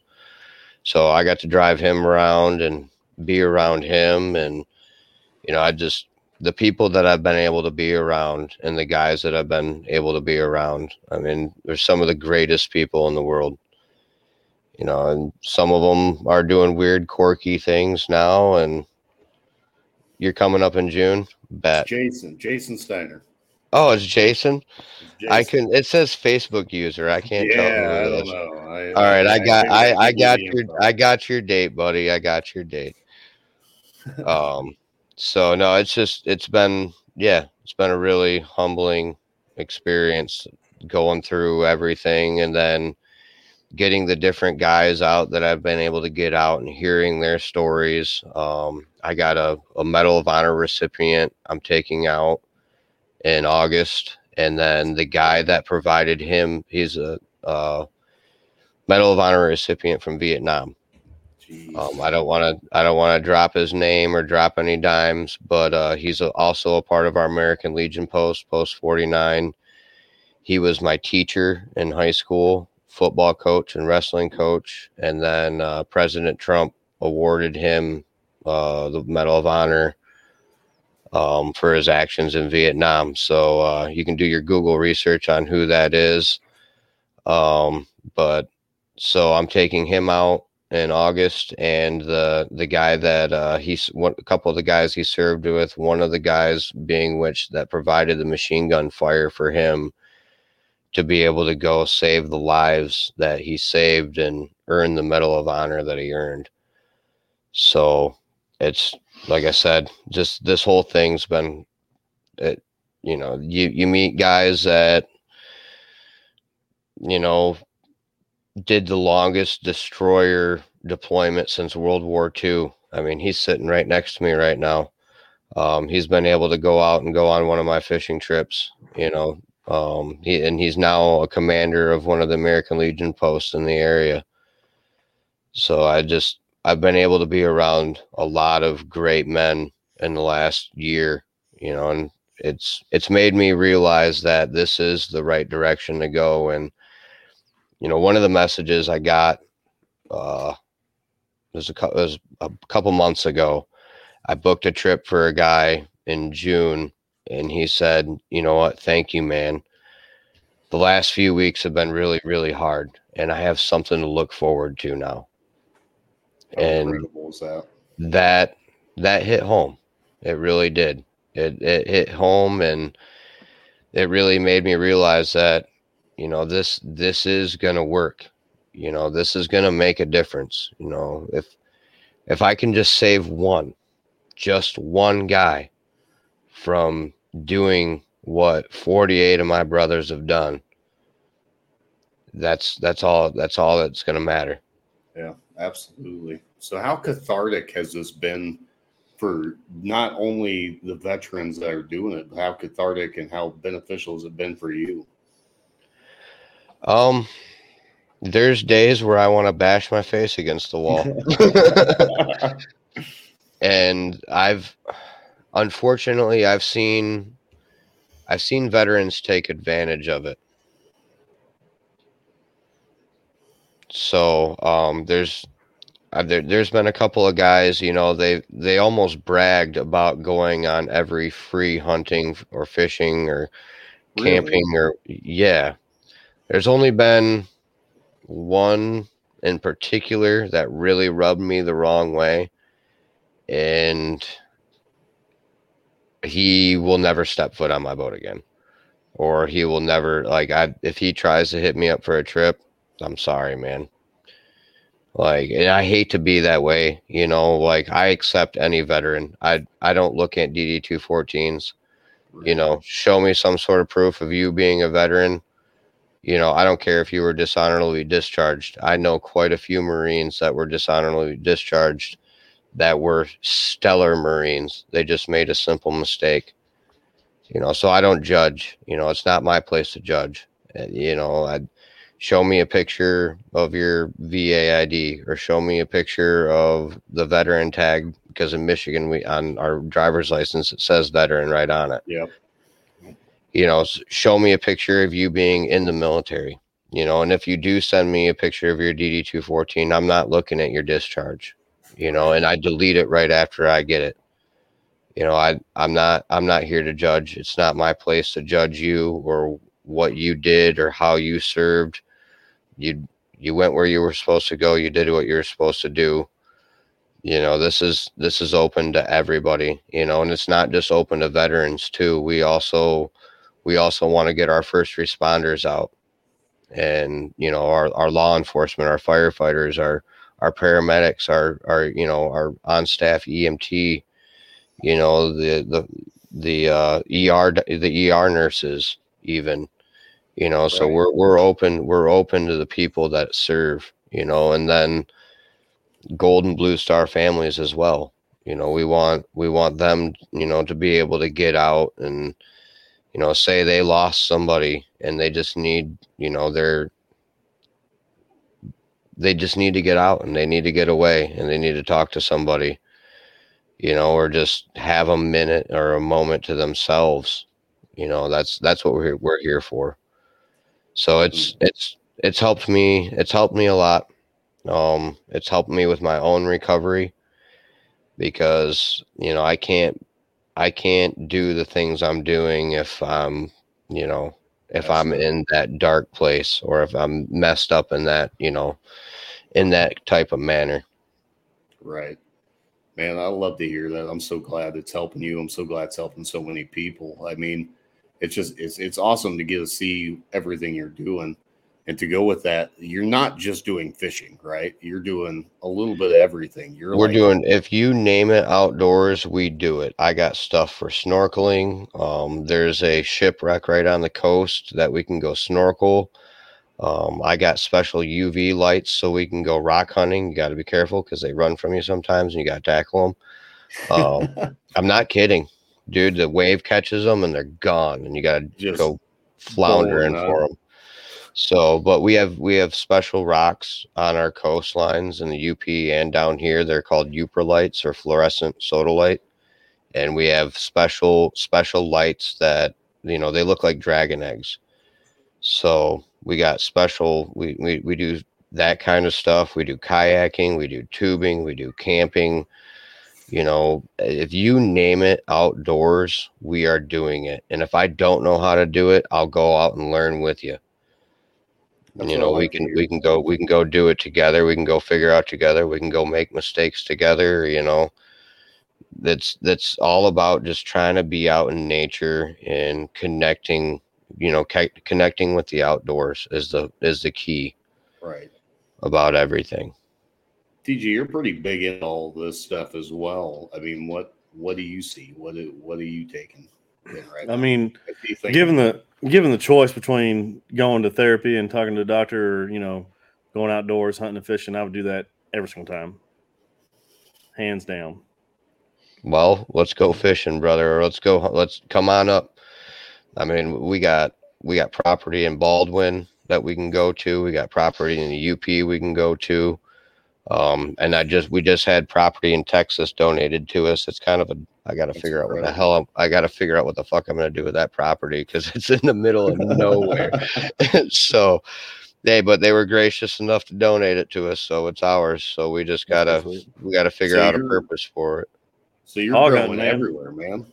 So I got to drive him around and be around him, and you know I just the people that I've been able to be around and the guys that I've been able to be around. I mean, they're some of the greatest people in the world. You know, and some of them are doing weird, quirky things now. And you're coming up in June. Bet Jason, Jason Steiner. Oh, it's Jason. Jason. I can. It says Facebook user. I can't Yeah, tell. I Who it don't know. I, All right, I got. I I'd I you got your. info. I got your date, buddy. I got your date. um. So no, it's just. It's been. Yeah, it's been a really humbling experience going through everything, and then getting the different guys out that I've been able to get out and hearing their stories. Um, I got a, a Medal of Honor recipient I'm taking out in August, and then the guy that provided him, he's a Medal of Honor recipient from Vietnam. Um, I don't want to I don't want to drop his name or drop any dimes, but uh, he's a, also a part of our American Legion post, post 49. He was my teacher in high school, football coach and wrestling coach, and then uh, President Trump awarded him uh, the Medal of Honor um, for his actions in Vietnam. So uh, you can do your Google research on who that is. Um, but so I'm taking him out in August, and the the guy that uh, he's one, a couple of the guys he served with, one of the guys being which that provided the machine gun fire for him to be able to go save the lives that he saved and earn the Medal of Honor that he earned. So it's like I said, just this whole thing's been, it, you know, you you meet guys that, you know, did the longest destroyer deployment since World War II. I mean, he's sitting right next to me right now. Um, he's been able to go out and go on one of my fishing trips, you know. Um, he and he's now a commander of one of the American Legion posts in the area. So I just I've been able to be around a lot of great men in the last year, you know, and it's it's made me realize that this is the right direction to go and you know, one of the messages I got uh, was a, was a couple months ago. I booked a trip for a guy in June, and he said, "You know what? Thank you, man. The last few weeks have been really, really hard, and I have something to look forward to now." And- that? That that hit home. It really did. It it hit home, and it really made me realize that you know this this is gonna work you know this is gonna make a difference you know if if i can just save one just one guy from doing what 48 of my brothers have done that's that's all that's all that's gonna matter Yeah, absolutely. So, how cathartic has this been for not only the veterans that are doing it, but how cathartic and how beneficial has it been for you? um there's days where i want to bash my face against the wall and I've unfortunately I've seen I've seen veterans take advantage of it. So um, there's uh, there, there's been a couple of guys, you know, they they almost bragged about going on every free hunting or fishing or Really? camping or yeah. There's only been one in particular that really rubbed me the wrong way and he will never step foot on my boat again or he will never like i if he tries to hit me up for a trip i'm sorry man. Like and i hate to be that way you know like i accept any veteran. I i don't look at dd 214s you know show me some sort of proof of you being a veteran. You know i don't care if you were dishonorably discharged. I know quite a few marines that were dishonorably discharged that were stellar marines. They just made a simple mistake. You know, so I don't judge. You know, it's not my place to judge. You know, I show me a picture of your VA ID or show me a picture of the veteran tag because in Michigan we on our driver's license it says veteran right on it. Yep. You know, show me a picture of you being in the military. You know, and if you do send me a picture of your DD two fourteen, I'm not looking at your discharge. You know, and I delete it right after I get it. You know, I I'm not I'm not here to judge. It's not my place to judge you or what you did or how you served. You you went where you were supposed to go. You did what you were supposed to do. You know, this is this is open to everybody, you know, and it's not just open to veterans too. We also we also want to get our first responders out and you know our, our law enforcement our firefighters our our paramedics our our you know our on staff emt you know the the the uh, er the er nurses even you know so we're we're open we're open to the people that serve you know and then golden blue star families as well. You know we want we want them you know to be able to get out and you know say they lost somebody and they just need you know they're they just need to get out and they need to get away and they need to talk to somebody you know or just have a minute or a moment to themselves. You know that's that's what we're we're here for so it's it's it's helped me it's helped me a lot. Um it's helped me with my own recovery because you know i can't i can't do the things i'm doing if i'm you know if i'm in that dark place or if i'm messed up in that you know in that type of manner. Right. Man i love to hear that. I'm so glad it's helping you. I'm so glad it's helping so many people. I mean it's just it's it's awesome to get to see everything you're doing and to go with that. You're not just doing fishing right? You're doing a little bit of everything. You're we're like, doing if you name it outdoors we do it. I got stuff for snorkeling. Um, there's a shipwreck right on the coast that we can go snorkel. Um, i got special uv lights so we can go rock hunting. You got to be careful because they run from you sometimes and you got to tackle them um, i'm not kidding dude, the wave catches them and they're gone, and you got to go floundering for them. So, but we have we have special rocks on our coastlines in the UP and down here. They're called Yooperlites or fluorescent sodalite, and we have special special lights that you know they look like dragon eggs. So we got special. We we we do that kind of stuff. We do kayaking. We do tubing. We do camping you know if you name it outdoors we are doing it. And if i don't know how to do it i'll go out and learn with you That's you know we can we can go we can go do it together. We can go figure out together. We can go make mistakes together you know. That's that's all about just trying to be out in nature and connecting you know connecting with the outdoors is the is the key right. about everything TG, you're pretty big in all this stuff as well. I mean, what what do you see? What do, what are you taking? Right I mean, given the given the choice between going to therapy and talking to a doctor, or you know, going outdoors hunting and fishing, I would do that every single time, hands down. Well, let's go fishing, brother. Or let's go. Let's come on up. I mean, we got we got property in Baldwin that we can go to. We got property in the UP we can go to. Um, and I just we just had property in Texas donated to us. It's kind of a I got to figure out what the hell I'm, I got to figure out what the fuck I'm going to do with that property because it's in the middle of nowhere. so, they but they were gracious enough to donate it to us, so it's ours. So we just gotta we got to figure so out a purpose for it. So you're All growing man. everywhere, man.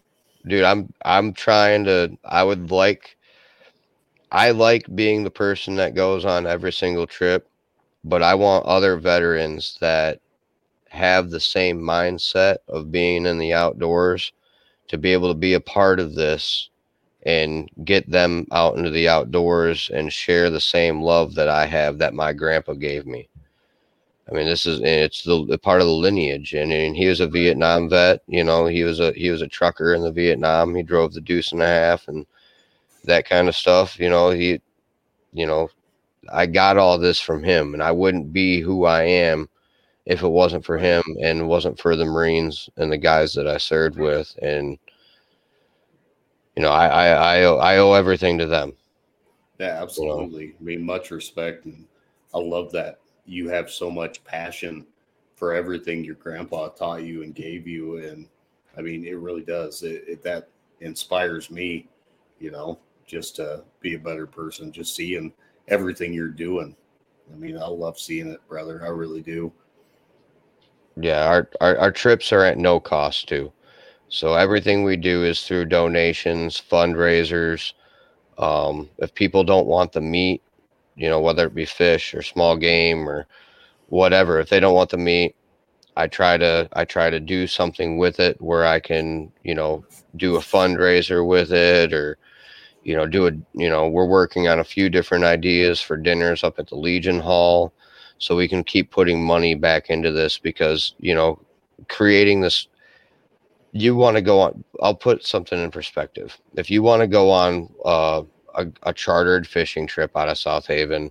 Dude, I'm I'm trying to. I would like. I like being the person that goes on every single trip but I want other veterans that have the same mindset of being in the outdoors to be able to be a part of this and get them out into the outdoors and share the same love that I have that my grandpa gave me. I mean, this is it's the, the part of the lineage, and, and he was a Vietnam vet. You know, he was a he was a trucker in the Vietnam. He drove the deuce and a half and that kind of stuff. You know, he, you know, I got all this from him, and I wouldn't be who I am if it wasn't for him and wasn't for the Marines and the guys that I served with. And you know, I I I owe, I owe everything to them. Yeah, absolutely. You know? I mean, much respect, and I love that you have so much passion for everything your grandpa taught you and gave you, and I mean, it really does. It, it that inspires me, you know, just to be a better person. Just seeing everything you're doing. I mean, I love seeing it, brother. I really do. Yeah, our, our, our trips are at no cost too. So everything we do is through donations, fundraisers. Um, if people don't want the meat, you know, whether it be fish or small game or whatever, if they don't want the meat, I try to I try to do something with it where I can, you know, do a fundraiser with it or you know, do a you know, we're working on a few different ideas for dinners up at the Legion Hall so we can keep putting money back into this because, you know, creating this you want to go on I'll put something in perspective. If you want to go on uh, a, a chartered fishing trip out of South Haven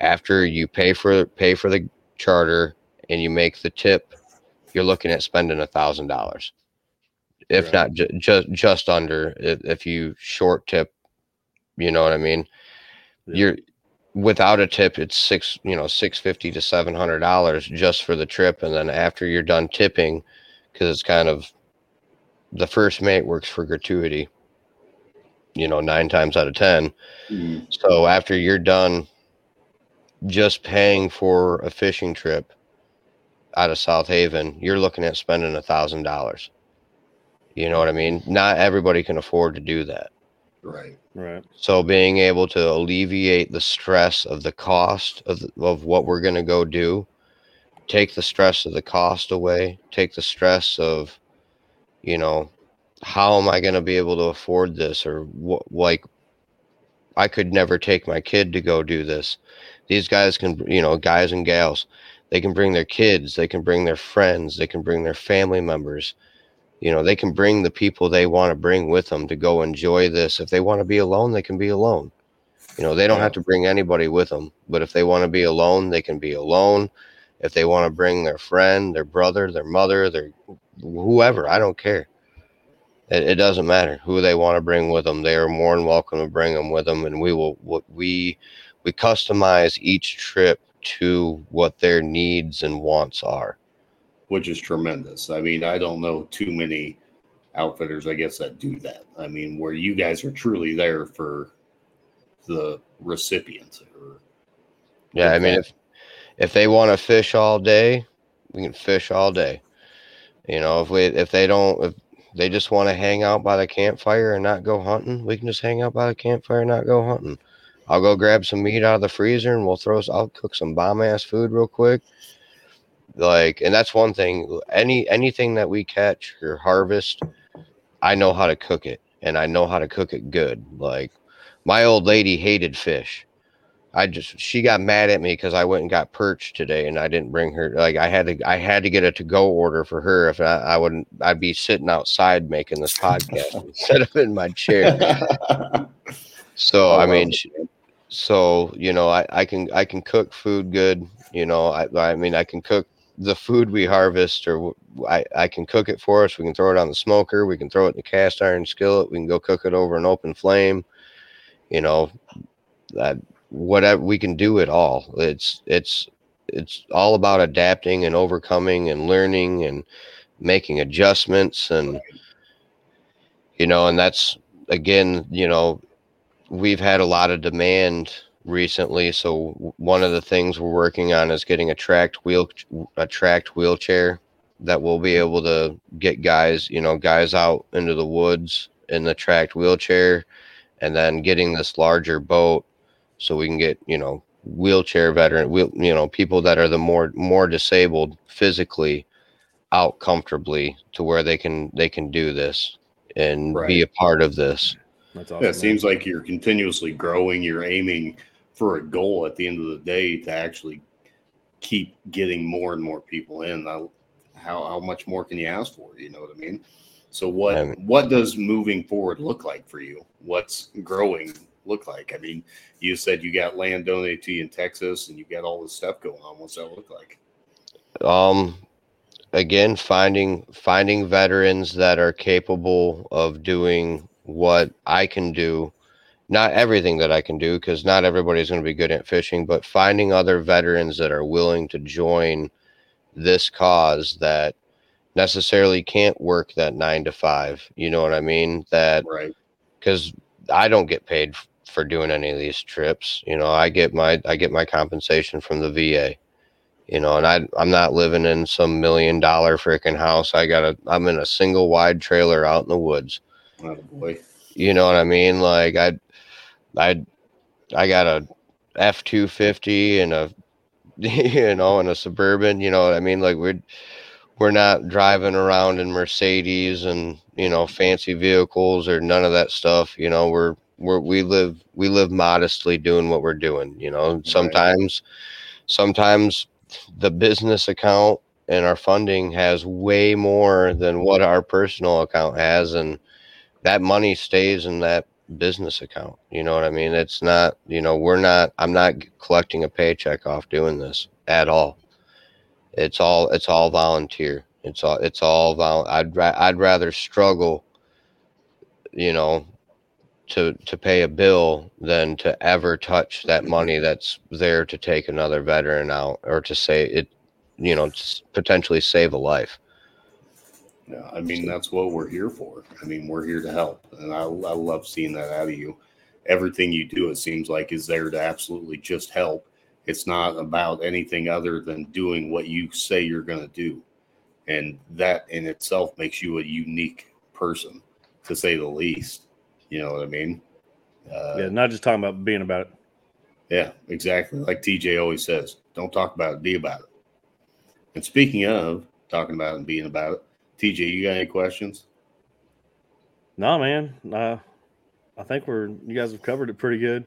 after you pay for pay for the charter and you make the tip, you're looking at spending a thousand dollars, if right. not ju- just just under. If, if, you short tip, you know what I mean. Yeah. You're without a tip, it's six, you know, six fifty to seven hundred dollars just for the trip, and then after you're done tipping, because it's kind of the first mate works for gratuity. You know, nine times out of 10 mm-hmm. So after you're done just paying for a fishing trip out of South Haven, you're looking at spending a thousand dollars. You know what I mean? Not everybody can afford to do that. Right. Right. So being able to alleviate the stress of the cost of of what we're going to go do, take the stress of the cost away, take the stress of you know, how am I going to be able to afford this or what like I could never take my kid to go do this. These guys can, you know, guys and gals, they can bring their kids, they can bring their friends, they can bring their family members. You know, they can bring the people they want to bring with them to go enjoy this. If they want to be alone, they can be alone. You know, they don't have to bring anybody with them, but if they want to be alone, they can be alone. If they want to bring their friend, their brother, their mother, their whoever, I don't care. It, it doesn't matter who they want to bring with them. They are more than welcome to bring them with them, and we will. We we customize each trip to what their needs and wants are. Which is tremendous. I mean, I don't know too many outfitters, I guess, that do that. I mean, where you guys are truly there for the recipient. Or yeah, I mean, if if they want to fish all day, we can fish all day. You know, if we if they don't if they just want to hang out by the campfire and not go hunting, we can just hang out by the campfire and not go hunting. I'll go grab some meat out of the freezer and we'll throw. I'll cook some bomb ass food real quick. Like, and that's one thing. Any anything that we catch or harvest, I know how to cook it, and I know how to cook it good. Like, my old lady hated fish. I just she got mad at me because I went and got perch today and I didn't bring her like I had to I had to get a to go order for her if I, I wouldn't I'd be sitting outside making this podcast instead of in my chair. so oh, I, I mean she, so you know I, I can i can cook food good you know i i mean i can cook the food we harvest or I, I can cook it for us we can throw it on the smoker we can throw it in a cast iron skillet we can go cook it over an open flame. You know that whatever we can do it all. It's it's it's all about adapting and overcoming and learning and making adjustments and you know and that's again you know we've had a lot of demand recently. So one of the things we're working on is getting a tracked wheel a tracked wheelchair that will be able to get guys, you know, guys out into the woods in the tracked wheelchair and then getting this larger boat so we can get, you know, wheelchair veteran wheel, you know, people that are the more more disabled physically out comfortably to where they can they can do this and right. be a part of this. That's awesome. Yeah, it seems like you're continuously growing. You're aiming for a goal at the end of the day to actually keep getting more and more people in. How how much more can you ask for? You know what I mean? So what I mean, what does moving forward look like for you? What's growing look like? I mean, you said you got land donated to you in Texas, and you got all this stuff going on. What's that look like? Um, again, finding finding veterans that are capable of doing what I can do. Not everything that I can do because not everybody's going to be good at fishing, but finding other veterans that are willing to join this cause that necessarily can't work that nine to five. You know what I mean? That right because I don't get paid for doing any of these trips. You know, I get my I get my compensation from the VA. You know, and I I'm not living in some million dollar freaking house. I got a I'm in a single wide trailer out in the woods. Oh boy. You know what I mean? Like I I I got a F two fifty and a you know and a suburban, you know what I mean? Like we're we're not driving around in Mercedes and you know fancy vehicles or none of that stuff. You know, we're we're we live we live modestly doing what we're doing. You know, sometimes sometimes the business account and our funding has way more than what our personal account has, and that money stays in that business account. You know what I mean? It's not, you know, we're not, I'm not collecting a paycheck off doing this at all. It's all it's all volunteer. It's all it's all vol. I'd ra- I'd rather struggle, you know, to to pay a bill than to ever touch that money that's there to take another veteran out or to say it, you know, potentially save a life. Yeah, I mean that's what we're here for. I mean we're here to help, and I, I love seeing that out of you. Everything you do, it seems like, is there to absolutely just help it's not about anything other than doing what you say you're going to do. And that in itself makes you a unique person, to say the least. You know what I mean? Uh, yeah, not just talking about being about it. Yeah, exactly. Like TJ always says, don't talk about it, be about it. And speaking of talking about it and being about it, TJ, you got any questions? No, man. Uh, I think we're you guys have covered it pretty good.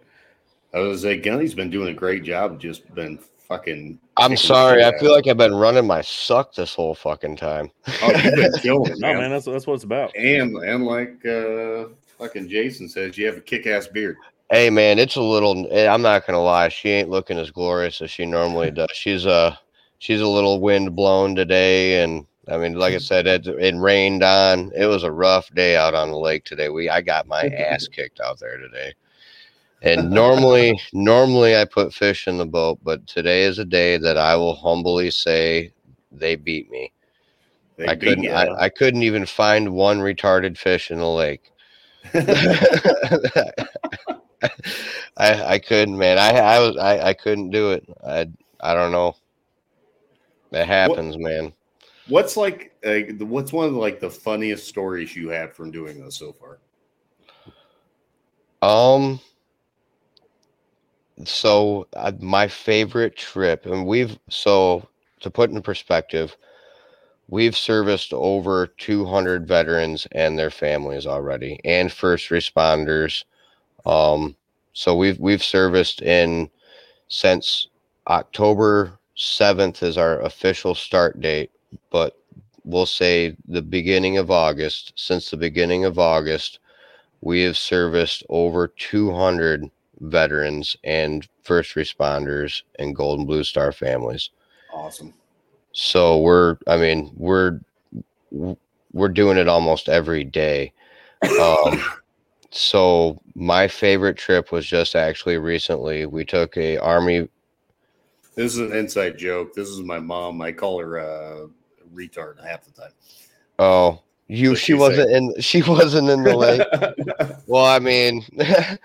I was say Gunny's been doing a great job. Just been fucking. I'm sorry. I feel like I've been running my suck this whole fucking time. Oh, you've been killing it, man. no, man. That's that's what it's about. And and like uh, fucking Jason says, you have a kick ass beard. Hey man, it's a little. Eh, I'm not gonna lie. She ain't looking as glorious as she normally does. She's uh she's a little wind blown today, and I mean, like I mm-hmm. said, it, it rained on. It was a rough day out on the lake today. We I got my ass kicked out there today. And normally, normally I put fish in the boat, but today is a day that I will humbly say they beat me. They I couldn't. I, I, couldn't even find one retarded fish in the lake. I I couldn't, man. I I was I, I couldn't do it. I I don't know. That happens, what, man. What's like? Uh, what's one of like the funniest stories you had from doing this so far? Um so uh, my favorite trip, and we've so to put in perspective, we've serviced over 200 veterans and their families already, and first responders. Um, so we've we've serviced in since October 7th is our official start date, but we'll say the beginning of August. Since the beginning of August, we have serviced over 200 veterans and first responders and golden blue star families. Awesome. So we're i mean we're we're doing it almost every day. Um so my favorite trip was just actually recently we took a army this is an inside joke. This is my mom. I call her uh retard half the time oh you so she wasn't in she wasn't in the lake well i mean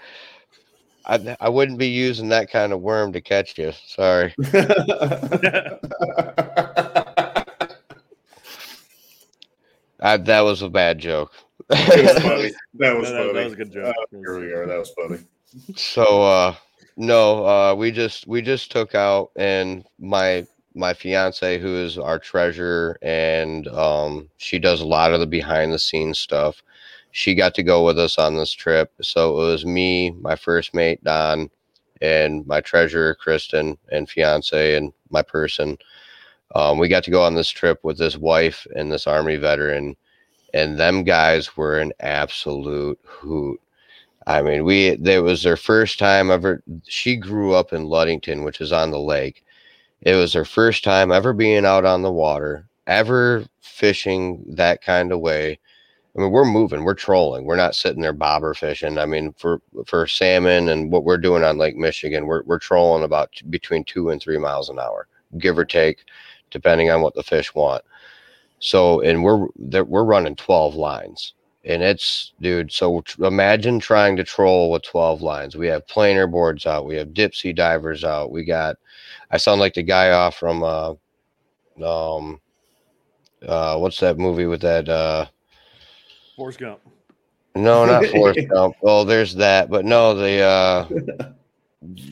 I, I wouldn't be using that kind of worm to catch you. Sorry. I, that was a bad joke. that was funny. That was, no, funny. That was a good joke. Uh, here we are. That was funny. So, uh, no, uh, we just we just took out and my my fiance who is our treasurer and um, she does a lot of the behind the scenes stuff she got to go with us on this trip. So it was me, my first mate, Don, and my treasurer, Kristen, and fiance, and my person. Um, we got to go on this trip with this wife and this Army veteran, and them guys were an absolute hoot. I mean, we it was their first time ever. She grew up in Ludington, which is on the lake. It was her first time ever being out on the water, ever fishing that kind of way I mean, we're moving, we're trolling, we're not sitting there bobber fishing. I mean, for for salmon and what we're doing on Lake Michigan, we're we're trolling about between two and three miles an hour, give or take, depending on what the fish want. So, and we're we're running twelve lines, and it's dude. So imagine trying to troll with twelve lines. We have planer boards out, we have dipsy divers out, we got. I sound like the guy off from uh, um, uh, what's that movie with that uh Forrest Gump. No, not Forrest Gump. Oh, there's that, but no, the uh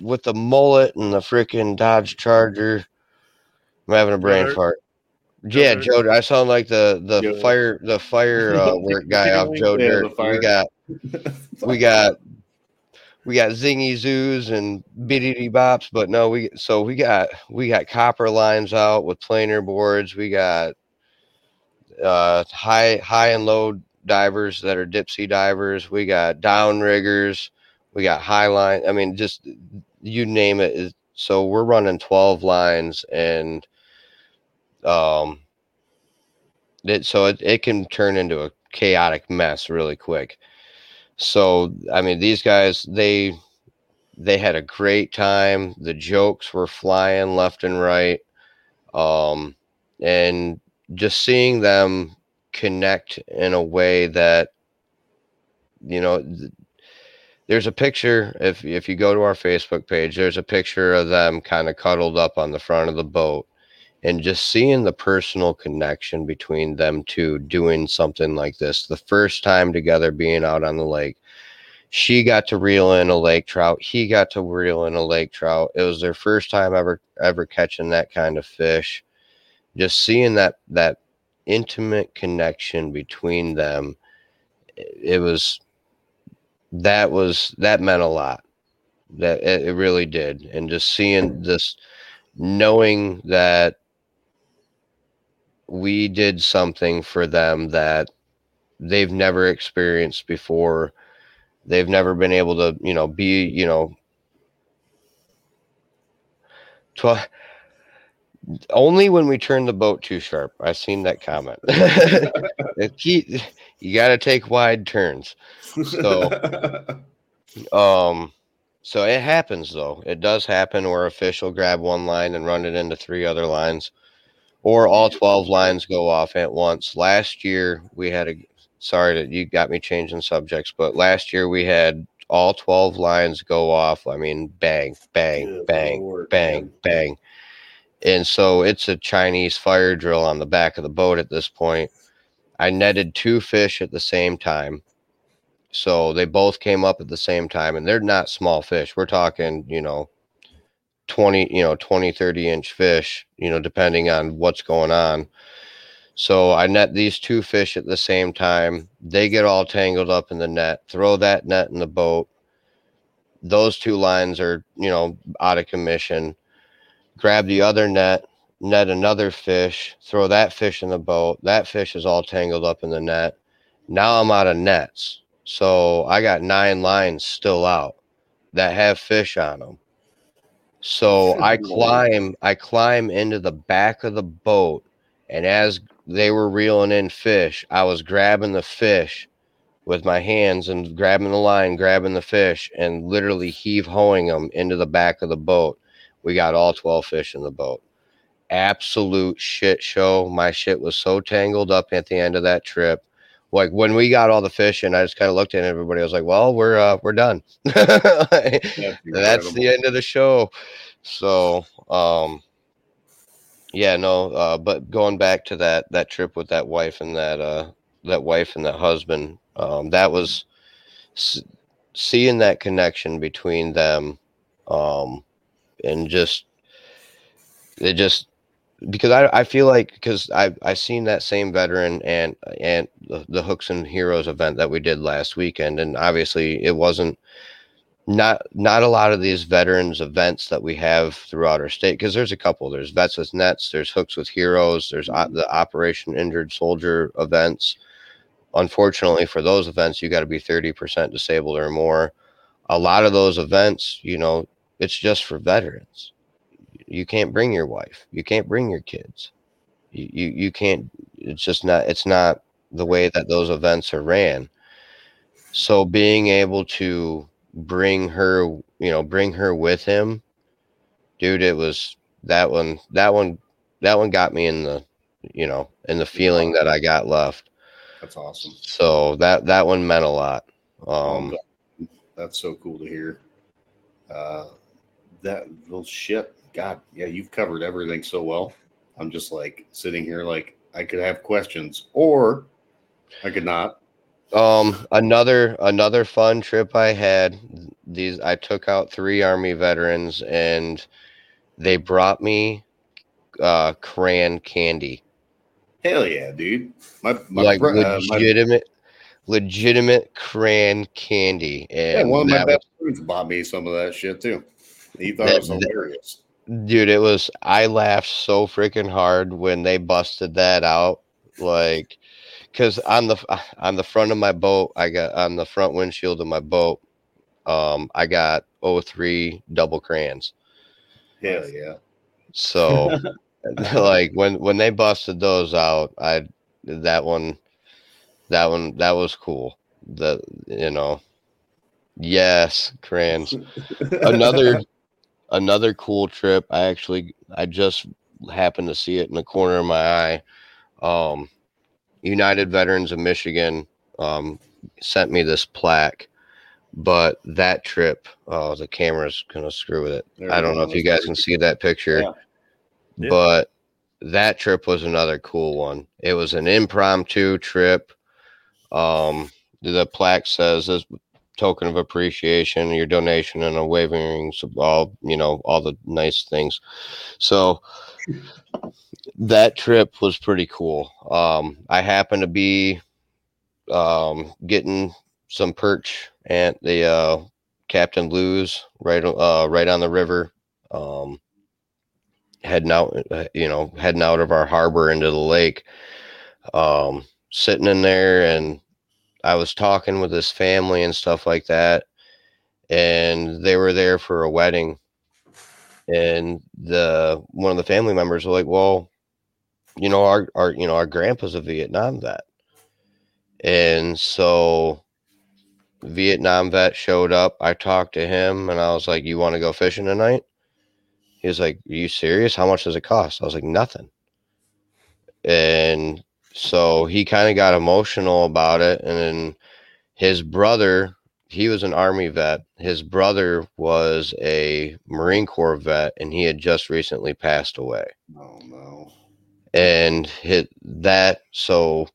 with the mullet and the freaking Dodge Charger. I'm having a brain fart. Joe yeah, Dirt. Joe. I sound like the the Joe fire the fire uh, work guy off Joe yeah, Dirt. We got we got we got zingy zoos and biddity bops, but no, we so we got we got copper lines out with planer boards. We got uh high high and low divers that are dipsy divers. We got down riggers. We got high line. I mean, just you name it. So we're running 12 lines and um it so it, it can turn into a chaotic mess really quick. So I mean these guys they they had a great time. The jokes were flying left and right. Um and just seeing them connect in a way that you know th- there's a picture if if you go to our facebook page there's a picture of them kind of cuddled up on the front of the boat and just seeing the personal connection between them two doing something like this the first time together being out on the lake she got to reel in a lake trout he got to reel in a lake trout. It was their first time ever ever catching that kind of fish. Just seeing that that intimate connection between them it was that was that meant a lot. That it, really did. And just seeing this knowing that we did something for them that they've never experienced before they've never been able to you know be you know 12 only when we turn the boat too sharp. I've seen that comment. you got to take wide turns. So, um, so it happens though. It does happen where a fish will grab one line and run it into three other lines, or all twelve lines go off at once. Last year we had a. Sorry that you got me changing subjects, but last year we had all 12 lines go off. I mean, bang, bang, bang, Lord, bang, man. bang and so it's a Chinese fire drill on the back of the boat at this point. I netted two fish at the same time. So they both came up at the same time and they're not small fish. We're talking, you know, 20, you know, 20, 30 inch fish, you know, depending on what's going on. So I net these two fish at the same time. They get all tangled up in the net, throw that net in the boat. Those two lines are, you know, out of commission grab the other net, net another fish, throw that fish in the boat. That fish is all tangled up in the net. Now I'm out of nets. So I got nine lines still out that have fish on them. So I climb, I climb into the back of the boat, and as they were reeling in fish, I was grabbing the fish with my hands and grabbing the line, grabbing the fish, and literally heave hoeing them into the back of the boat. We got all 12 fish in the boat. Absolute shit show. My shit was so tangled up at the end of that trip. Like when we got all the fish and I just kind of looked at everybody, I was like, well, we're uh, we're done. That's, the end of the show. So um yeah, no, uh, but going back to that that trip with that wife and that uh that wife and that husband, um, that was seeing that connection between them um and just it just because I, I feel like because I I seen that same veteran and and the, the hooks and heroes event that we did last weekend and obviously it wasn't not not a lot of these veterans events that we have throughout our state because there's a couple. There's vets with nets there's hooks with heroes there's mm-hmm. the operation injured soldier events. Unfortunately for those events you got to be 30% disabled or more. A lot of those events you know it's just for veterans. You can't bring your wife. You can't bring your kids. You, you, you can't, it's just not, it's not, the way that those events are ran. So being able to bring her, you know, bring her with him, dude, it was that one, that one, that one got me in the, you know, in the feeling that I got left. That's awesome. So that that one meant a lot. Um, that's so cool to hear. Uh, that little shit. God, yeah, you've covered everything so well. I'm just like sitting here, like I could have questions, or I could not. Um, another another fun trip I had. These I took out three army veterans, and they brought me uh crayon candy. Hell yeah, dude! My, my like legitimate, uh, my... legitimate crayon candy. And yeah, one of my best friends bought me some of that shit too. He thought that, it was hilarious. Dude, it was. I laughed so freaking hard when they busted that out. Like, because on the on the front of my boat, I got on the front windshield of my boat, um, I got 03 double crayons. Hell yeah! So, like when when they busted those out, I that one, that one that was cool. The you know, yes, crayons. Another another cool trip. I actually I just happened to see it in the corner of my eye. Um, United Veterans of Michigan um, sent me this plaque, but that trip, oh, the camera's gonna screw with it. There I don't know if you guys can see that picture, yeah. Yeah. but that trip was another cool one. It was an impromptu trip. Um, the plaque says this token of appreciation, your donation, and a waving all you know all the nice things. So that trip was pretty cool. Um, I happened to be um, getting some perch at the uh, Captain Lou's right uh, right on the river. Um, heading out, uh, you know, heading out of our harbor into the lake. Um, sitting in there, and I was talking with his family and stuff like that, and they were there for a wedding and the one of the family members were like, "Well, you know, our our you know our grandpa's a Vietnam vet," and so Vietnam vet showed up. I talked to him, and I was like, "You want to go fishing tonight?" He was like, Are "You serious? How much does it cost?" I was like, "Nothing." And so he kind of got emotional about it, and then his brother he was an army vet. His brother was a Marine Corps vet, and he had just recently passed away. Oh no! And hit that so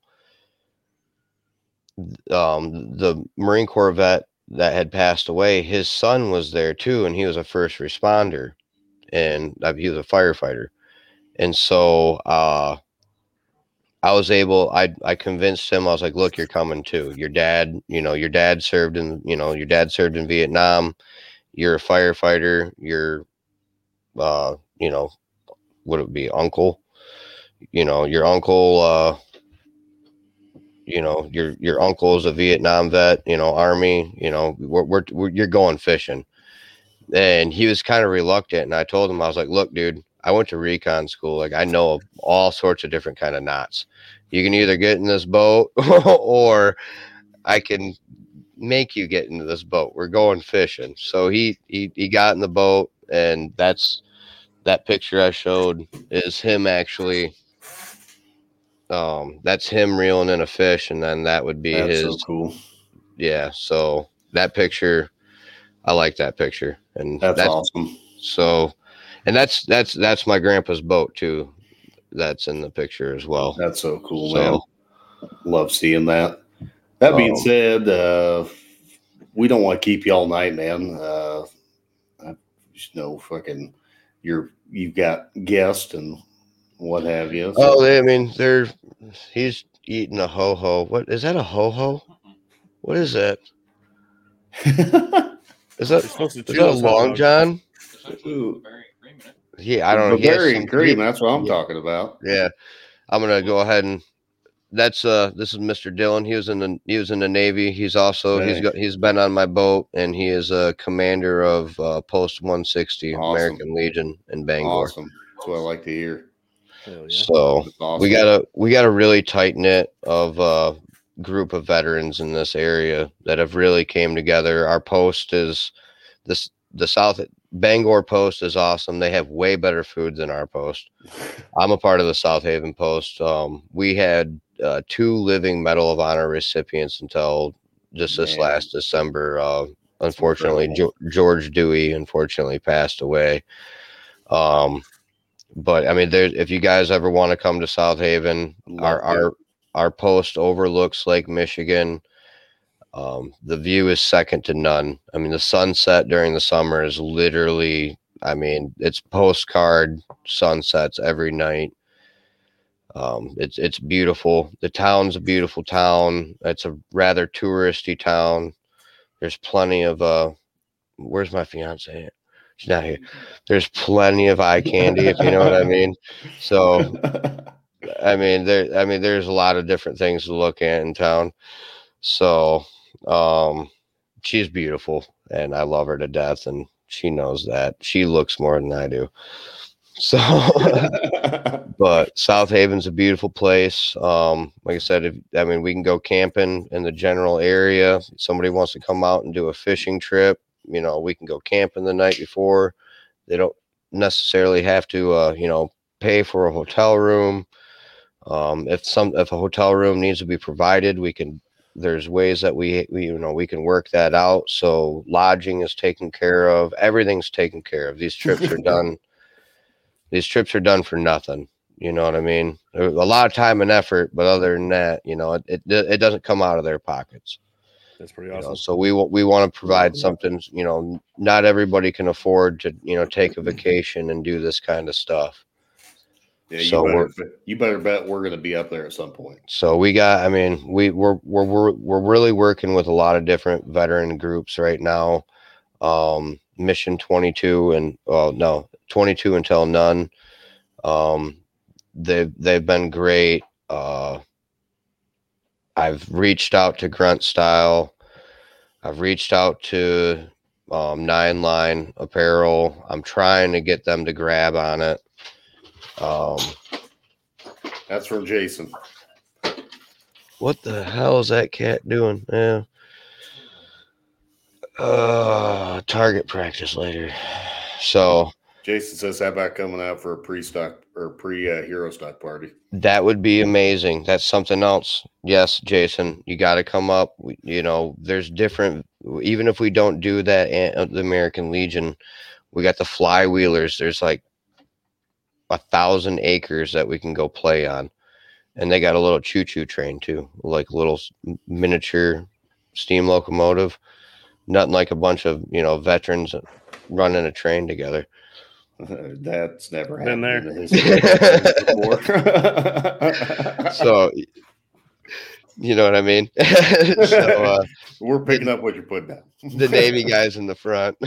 um, the Marine Corps vet that had passed away, his son was there too, and he was a first responder, and uh, he was a firefighter, and so uh, I was able, I, I convinced him, I was like, look, you're coming too. Your dad, you know, your dad served in, you know, your dad served in Vietnam. You're a firefighter. You're, uh, you know, would it be uncle? You know, your uncle, uh, you know, your, your uncle is a Vietnam vet, you know, army, you know, we're, we're, we're you're going fishing. And he was kind of reluctant. And I told him, I was like, look, dude, I went to recon school. Like I know all sorts of different kind of knots. You can either get in this boat or I can make you get into this boat. We're going fishing. So he he he got in the boat and that's that picture I showed is him actually um that's him reeling in a fish and then that would be that's his so cool. Yeah, so that picture I like that picture and that's, that's awesome. So and that's that's that's my grandpa's boat too. That's in the picture as well. That's so cool, so, man. Love seeing that. That being um, said, uh, we don't want to keep you all night, man. Uh, I just know fucking you're you've got guests and what have you. So. Oh, I mean, they're he's eating a ho ho. What is that? A ho ho? What is that? is that, is that a long john? Yeah, I don't know. Bavarian some, cream. That's what I'm yeah. talking about. Yeah, I'm gonna go ahead and that's uh this is Mr. Dillon. He was in the he was in the Navy. He's also he's got he's been on my boat and he is a commander of uh, Post 160 awesome. American Legion in Bangor. Awesome. That's what I like to hear. Yeah. So awesome. we got a we got a really tight knit of uh group of veterans in this area that have really came together. Our post is this the South Bangor Post is awesome. They have way better food than our post. I'm a part of the South Haven Post. Um, we had uh, two living Medal of Honor recipients until just this Man. last December. Uh, unfortunately, jo- George Dewey unfortunately passed away. Um, but I mean, there. If you guys ever want to come to South Haven, our our our post overlooks Lake Michigan. Um, the view is second to none. I mean, the sunset during the summer is literally, I mean, it's postcard sunsets every night. Um, it's it's beautiful. The town's a beautiful town. It's a rather touristy town. There's plenty of uh, where's my fiance? She's not here. There's plenty of eye candy, if you know what I mean. So, I mean, there. I mean, there's a lot of different things to look at in town. So, um, she's beautiful and I love her to death, and she knows that. She looks more than I do. So, but South Haven's a beautiful place. Um, like I said, if, I mean, we can go camping in the general area. If somebody wants to come out and do a fishing trip, you know, we can go camping the night before. They don't necessarily have to, uh, you know, pay for a hotel room. Um, if some if a hotel room needs to be provided, we can there's ways that we, we you know we can work that out. So lodging is taken care of. Everything's taken care of. These trips are done these trips are done for nothing. You know what i mean? A lot of time and effort but other than that you know it, it, it doesn't come out of their pockets. That's pretty awesome you know, so we we want to provide something you know not everybody can afford to you know take a vacation and do this kind of stuff yeah, you, so better, you better bet we're going to be up there at some point. So we got, I mean, we we're, we're we're we're really working with a lot of different veteran groups right now. Um, Mission 22 and well, no, 22 until none. Um, they've they've been great. Uh, I've reached out to Grunt Style. I've reached out to um, Nine Line Apparel. I'm trying to get them to grab on it. Um, That's from Jason. What the hell is that cat doing? Yeah. Uh, target practice later. So Jason says, "How about coming out for a pre-stock or pre-hero uh, stock party?" That would be amazing. That's something else. Yes, Jason, you got to come up. We, you know, there's different. Even if we don't do that, uh, the American Legion, we got the flywheelers. There's like a thousand acres that we can go play on. And they got a little choo choo train too, like a little miniature steam locomotive. Nothing like a bunch of, you know, veterans running a train together. That's never been there. so, you know what I mean? so, uh, We're picking the, up what you're putting down. the Navy guys in the front.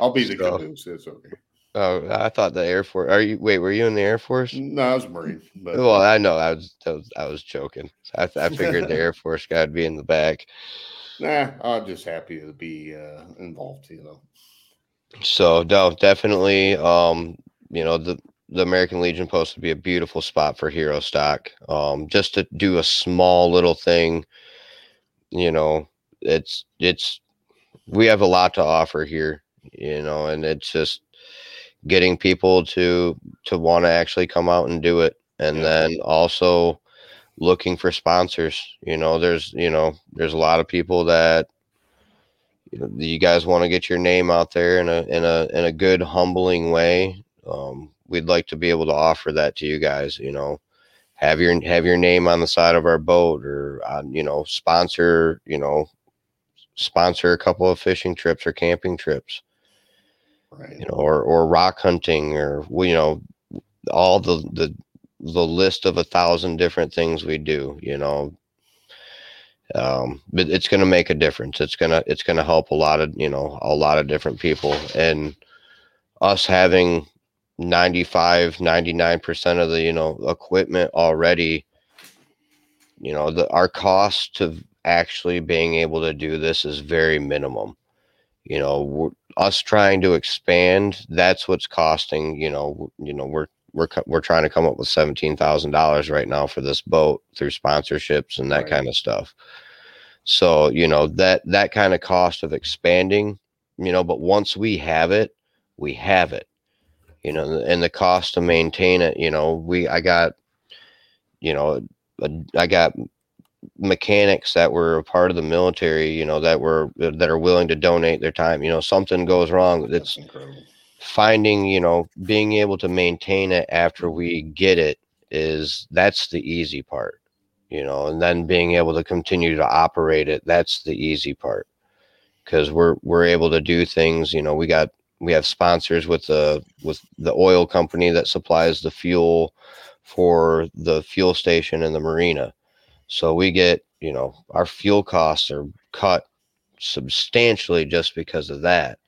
I'll be the so, caboose. It's okay. Oh, I thought the Air Force. Are you? Wait, were you in the Air Force? No, I was a Marine. But... Well, I know. I was. I was, I was joking. I, I figured the Air Force guy would be in the back. Nah, I'm just happy to be uh, involved. You know. So no, definitely. Um, you know the the American Legion Post would be a beautiful spot for hero stock. Um, just to do a small little thing. You know, it's it's we have a lot to offer here. You know, and it's just getting people to to want to actually come out and do it. And yeah. then also looking for sponsors. You know there's you know there's a lot of people that you, know, you guys want to get your name out there in a in a in a good humbling way. Um, we'd like to be able to offer that to you guys you know. Have your have your name on the side of our boat or on you know sponsor you know sponsor a couple of fishing trips or camping trips right. you know, or or rock hunting, or you know, all the the the list of a thousand different things we do. You know, um, but it's going to make a difference. It's gonna it's gonna help a lot of you know a lot of different people, and us having 95 99% of the you know equipment already you know the our cost to actually being able to do this is very minimum you know us trying to expand that's what's costing you know you know we're we're we're trying to come up with seventeen thousand dollars right now for this boat through sponsorships and that right. kind of stuff. So you know that that kind of cost of expanding, you know, but once we have it, we have it, you know, and the cost to maintain it, you know, we I got, you know, I got mechanics that were a part of the military, you know, that were that are willing to donate their time. You know, something goes wrong. It's finding, you know, being able to maintain it after we get it is that's the easy part, you know, and then being able to continue to operate it, that's the easy part. Cause we're we're able to do things, you know, we got we have sponsors with the with the oil company that supplies the fuel for the fuel station and the marina so we get, you know, our fuel costs are cut substantially just because of that.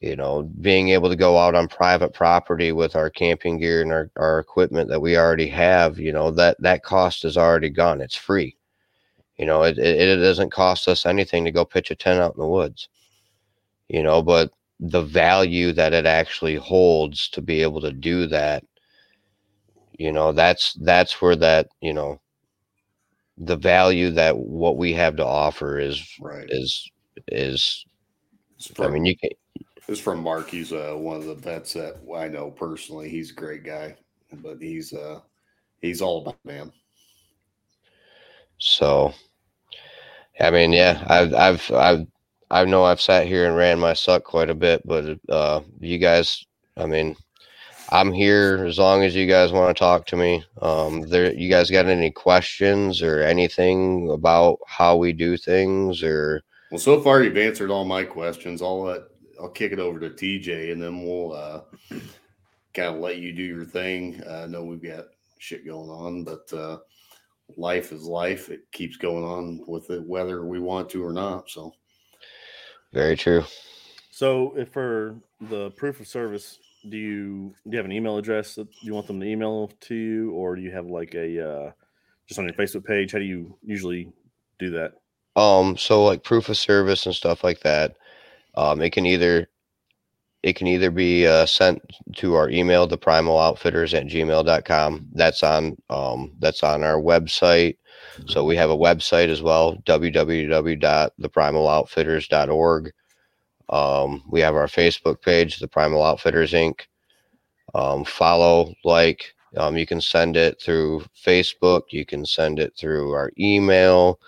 You know, being able to go out on private property with our camping gear and our, our equipment that we already have, you know, that that cost is already gone. It's free. You know, it, it, it doesn't cost us anything to go pitch a tent out in the woods. You know, but the value that it actually holds to be able to do that, you know, that's that's where that, you know, the value that what we have to offer is right is is from, I mean you can it's from Mark. He's uh, one of the vets that I know personally. He's a great guy, but he's uh he's all about man. So I mean, yeah, I've I've I've I know I've sat here and ran my suck quite a bit, but uh you guys I mean I'm here as long as you guys want to talk to me. Um, there, you guys got any questions or anything about how we do things or? Well, so far you've answered all my questions. I'll let I'll kick it over to TJ and then we'll uh, kind of let you do your thing. I know we've got shit going on, but uh, life is life. It keeps going on with it, whether we want to or not. So, very true. So, if for the proof of service do you do you have an email address that you want them to email to you, or do you have like a uh, just on your Facebook page? How do you usually do that? Um, so like proof of service and stuff like that. Um, it can either it can either be uh, sent to our email, the primal outfitters at gmail.com. That's on um, that's on our website. So we have a website as well, www.theprimaloutfitters.org. Um, we have our Facebook page, the Primal Outfitters Inc. Um, follow, like, um, you can send it through Facebook, you can send it through our email.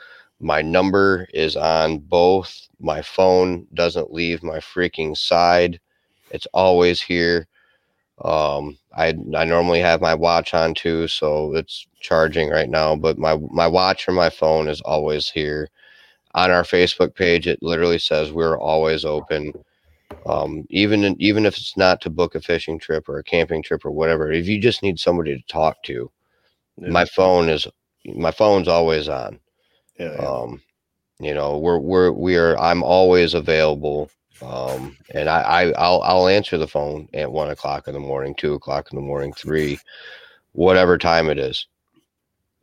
My number is on both. My phone doesn't leave my freaking side. It's always here. Um, I I normally have my watch on too, so it's charging right now. But my my watch or my phone is always here on our Facebook page, it literally says we're always open. Um, even in, even if it's not to book a fishing trip or a camping trip or whatever, if you just need somebody to talk to, yeah. my phone is my phone's always on. Yeah, yeah. Um, you know, we're we're we are I'm always available. Um, and I, I I'll I'll answer the phone at one o'clock in the morning, two o'clock in the morning, three, whatever time it is.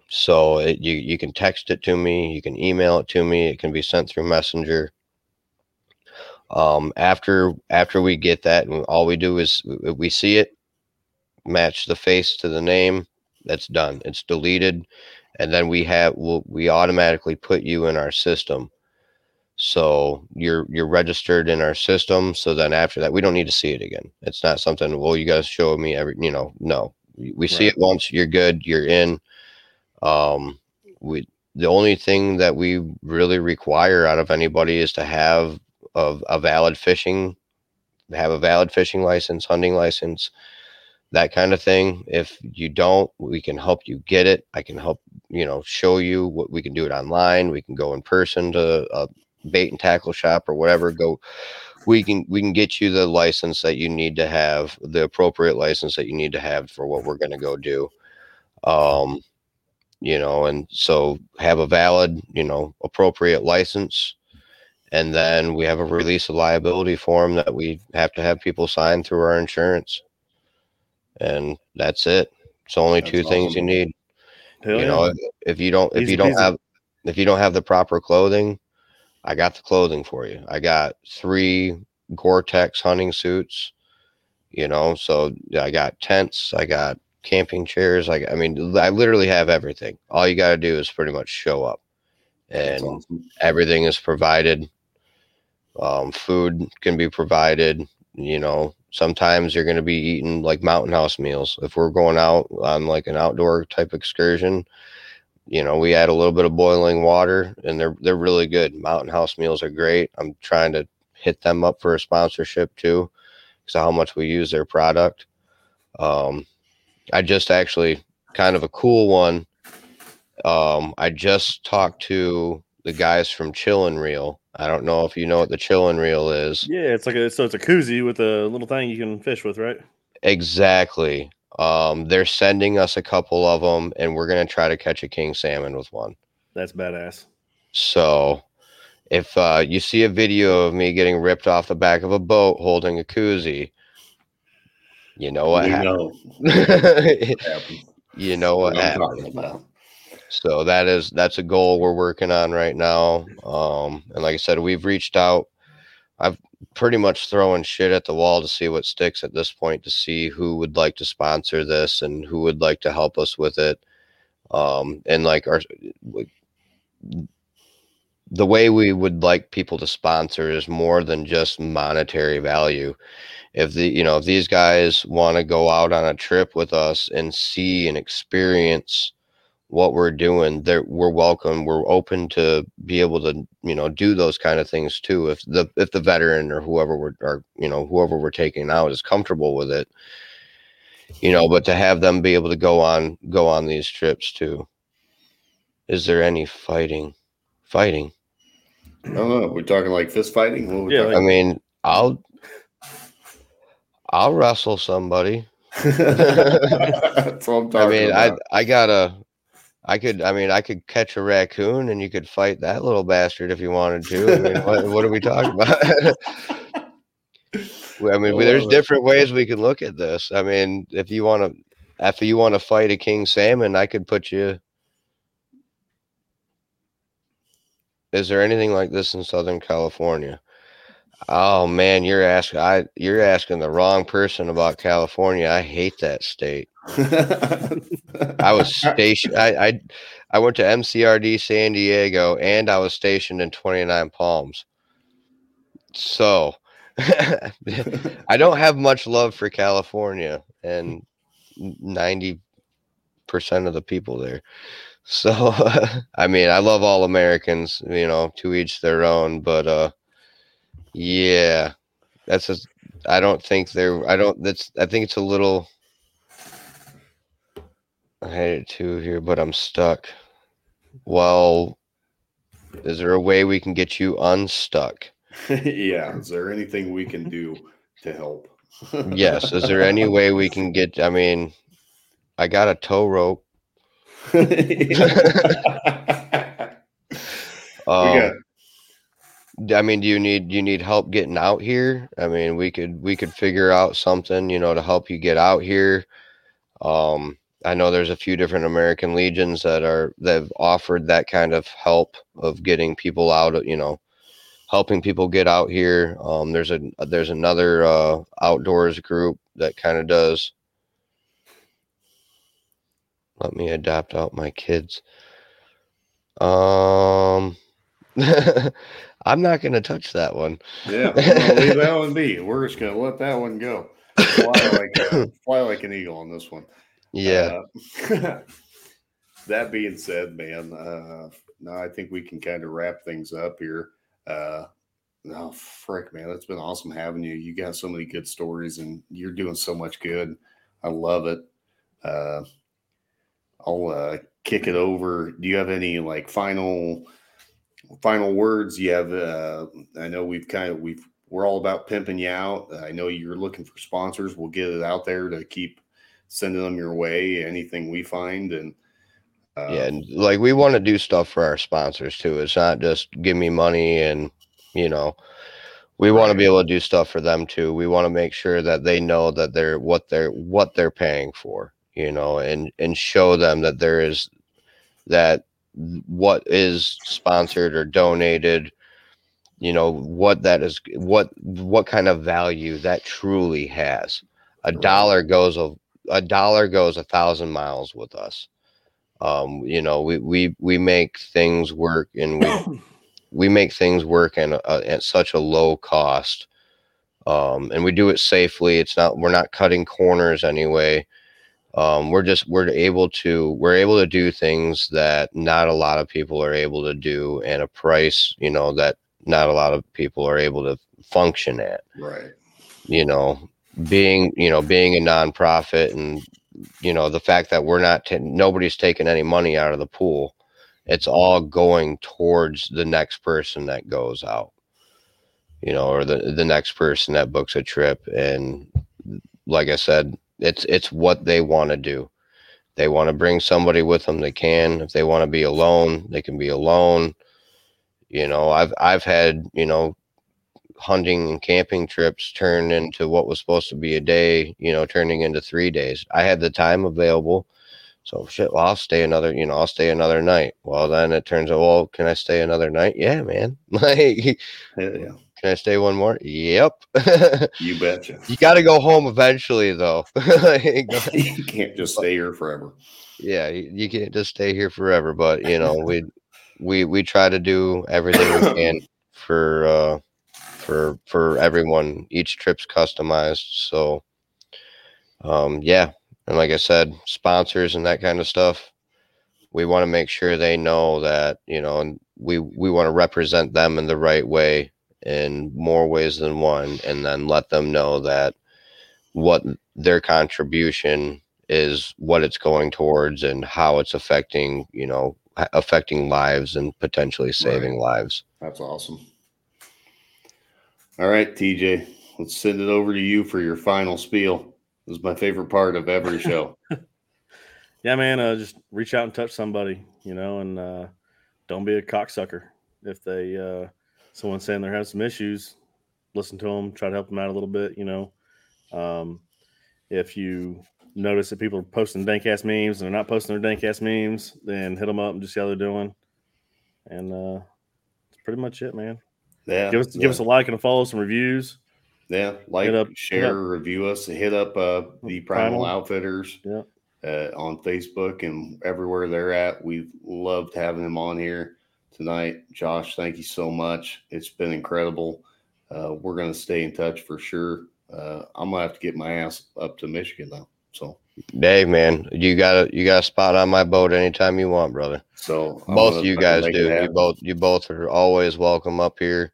So it, you you can text it to me, you can email it to me, it can be sent through Messenger. Um, after after we get that, and all we do is we see it, match the face to the name. That's done. It's deleted, and then we have we'll, we automatically put you in our system. So you're you're registered in our system. So then after that, we don't need to see it again. It's not something. Well, you guys show me every. You know, no. We right. see it once. You're good. You're in um, we the only thing that we really require out of anybody is to have a, a valid fishing, have a valid fishing license, hunting license, that kind of thing. If you don't, we can help you get it. I can help you know show you what we can do it online. We can go in person to a bait and tackle shop or whatever. Go we can we can get you the license that you need to have the appropriate license that you need to have for what we're going to go do um you know, and so have a valid, you know, appropriate license. And then we have a release of liability form that we have to have people sign through our insurance. And that's it. It's only that's two awesome. things you need. Hell you yeah. know, if, if, you don't if Easy you don't peasy. have if you don't have the proper clothing, I got the clothing for you. I got three Gore-Tex hunting suits, you know, so I got tents, I got camping chairs. I, I mean, I literally have everything. All you got to do is pretty much show up, and awesome. everything is provided. Um, food can be provided. You know, sometimes you're going to be eating like mountain house meals. If we're going out on like an outdoor type excursion, you know, we add a little bit of boiling water, and they're they're really good. Mountain house meals are great. I'm trying to hit them up for a sponsorship too, because how much we use their product. Um, I just actually kind of a cool one. Um, I just talked to the guys from Chillin' Reel. I don't know if you know what the Chillin' Reel is. Yeah, it's like a so it's a koozie with a little thing you can fish with, right? Exactly. Um, they're sending us a couple of them, and we're gonna try to catch a king salmon with one. That's badass. So, if uh, you see a video of me getting ripped off the back of a boat holding a koozie, you know what happened. Know. you know what, what happened. So that is that's a goal we're working on right now. Um, and like I said, we've reached out. I've pretty much throwing shit at the wall to see what sticks at this point to see who would like to sponsor this and who would like to help us with it. Um, and like our the way we would like people to sponsor is more than just monetary value if the you know if these guys want to go out on a trip with us and see and experience what we're doing they're we're welcome. We're open to be able to you know do those kind of things too if the if the veteran or whoever we're or you know whoever we're taking out is comfortable with it you know but to have them be able to go on go on these trips too. Is there any fighting fighting? I don't know we're talking like fist fighting? Yeah i mean i'll I'll wrestle somebody. That's what I'm talking I mean, about. I I gotta I could I mean I could catch a raccoon and you could fight that little bastard if you wanted to. I mean, what, what are we talking about? I mean, I there's different ways we can look at this. I mean, if you want to if you want to fight a king salmon, I could put you Is there anything like this in Southern California? Oh man, you're asking I you're asking the wrong person about California. I hate that state. I was stationed I, I I went to MCRD San Diego and I was stationed in 29 Palms. So I don't have much love for California and 90% of the people there. So I mean, I love all Americans, you know, to each their own, but uh yeah, that's a. I don't think they're. I don't. That's. I think it's a little. I had it too here, but I'm stuck. Well, is there a way we can get you unstuck? yeah. Is there anything we can do to help? yes. Is there any way we can get? I mean, I got a tow rope. um, got, I mean, do you need you need help getting out here? I mean, we could we could figure out something, you know, to help you get out here. Um, I know there's a few different American legions that are that have offered that kind of help of getting people out, of, you know, helping people get out here. Um, there's a there's another uh, outdoors group that kind of does. Let me adopt out my kids. Um. I'm not going to touch that one. Yeah, leave that one be. We're just going to let that one go. Fly like, uh, fly like an eagle on this one. Yeah. Uh, that being said, man, uh, no, I think we can kind of wrap things up here. Uh, oh, frick, man, it's been awesome having you. You got so many good stories, and you're doing so much good. I love it. Uh, I'll uh, kick it over. Do you have any like final? Final words you have uh, i know we've kind of we've we're all about pimping you out. I know you're looking for sponsors. We'll get it out there to keep sending them your way anything we find and uh, yeah and like we want to do stuff for our sponsors too. It's not just give me money and you know we right. want to be able to do stuff for them too. We want to make sure that they know that they're what they're what they're paying for you know and and show them that there is that what is sponsored or donated you know what that is what what kind of value that truly has. A dollar goes a, a dollar goes a thousand miles with us. Um you know we we we make things work and we we make things work and at such a low cost. Um and we do it safely. It's not we're not cutting corners anyway um we're just we're able to we're able to do things that not a lot of people are able to do and a price you know that not a lot of people are able to function at. Right. You know, being you know being a nonprofit and you know the fact that we're not t- nobody's taking any money out of the pool it's all going towards the next person that goes out you know or the the next person that books a trip and like i said it's it's what they want to do they want to bring somebody with them they can if they want to be alone they can be alone you know, I've I've had you know hunting and camping trips turn into what was supposed to be a day, you know, turning into three days. I had the time available. So shit, well, I'll stay another, you know, I'll stay another night. Well, then it turns out, well, can I stay another night? Yeah, man. Like, yeah. Can I stay one more? Yep. you betcha. You got to go home eventually, though. you can't just stay here forever. Yeah, you, can't just stay here forever. But you know, we we we try to do everything we can for uh, for for everyone. Each trip's customized, so um, yeah. And like I said, sponsors and that kind of stuff, we want to make sure they know that you know, and we we want to represent them in the right way in more ways than one, and then let them know that what their contribution is what it's going towards and how it's affecting you know affecting lives and potentially saving right. lives. That's awesome. All right, TJ, let's send it over to you for your final spiel. This is my favorite part of every show. yeah, man, uh, just reach out and touch somebody, you know, and uh, don't be a cocksucker. If they, uh, someone's saying they're having some issues, listen to them, try to help them out a little bit, you know. Um, if you notice that people are posting dank ass memes and they're not posting their dank ass memes, then hit them up and just see how they're doing. And uh, that's pretty much it, man. Yeah. Give us yeah. give us a like and a follow, some reviews. Yeah, like, up, share, review us. Hit up uh, the Primal, Primal. Outfitters yeah. uh, on Facebook and everywhere they're at. We've loved having them on here tonight. Josh, thank you so much. It's been incredible. Uh, we're going to stay in touch for sure. Uh, I'm gonna have to get my ass up to Michigan though. So, Dave, man, you got a you got a spot on my boat anytime you want, brother. So both of you guys do. You both you both are always welcome up here.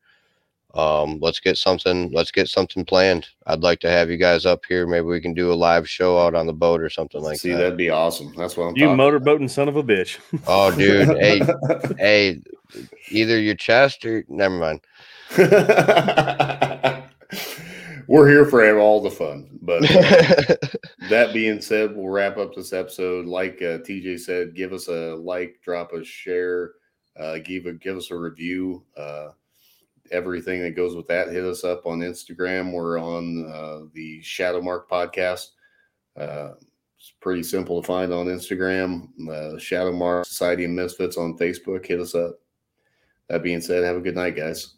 Um, let's get something. Let's get something planned. I'd like to have you guys up here. Maybe we can do a live show out on the boat or something like See, that. See, that'd be awesome. That's what I'm. You motorboating son of a bitch. oh, dude. hey, hey, either your chest or never mind we're here for all the fun. But uh, that being said, we'll wrap up this episode. Like uh, TJ said, give us a like, drop a share, uh, give a give us a review. Uh, everything that goes with that, hit us up on Instagram. We're on uh, the Shadow Mark podcast. Uh, it's pretty simple to find on Instagram. Uh, Shadow Mark Society of Misfits on Facebook. Hit us up. That being said, have a good night, guys.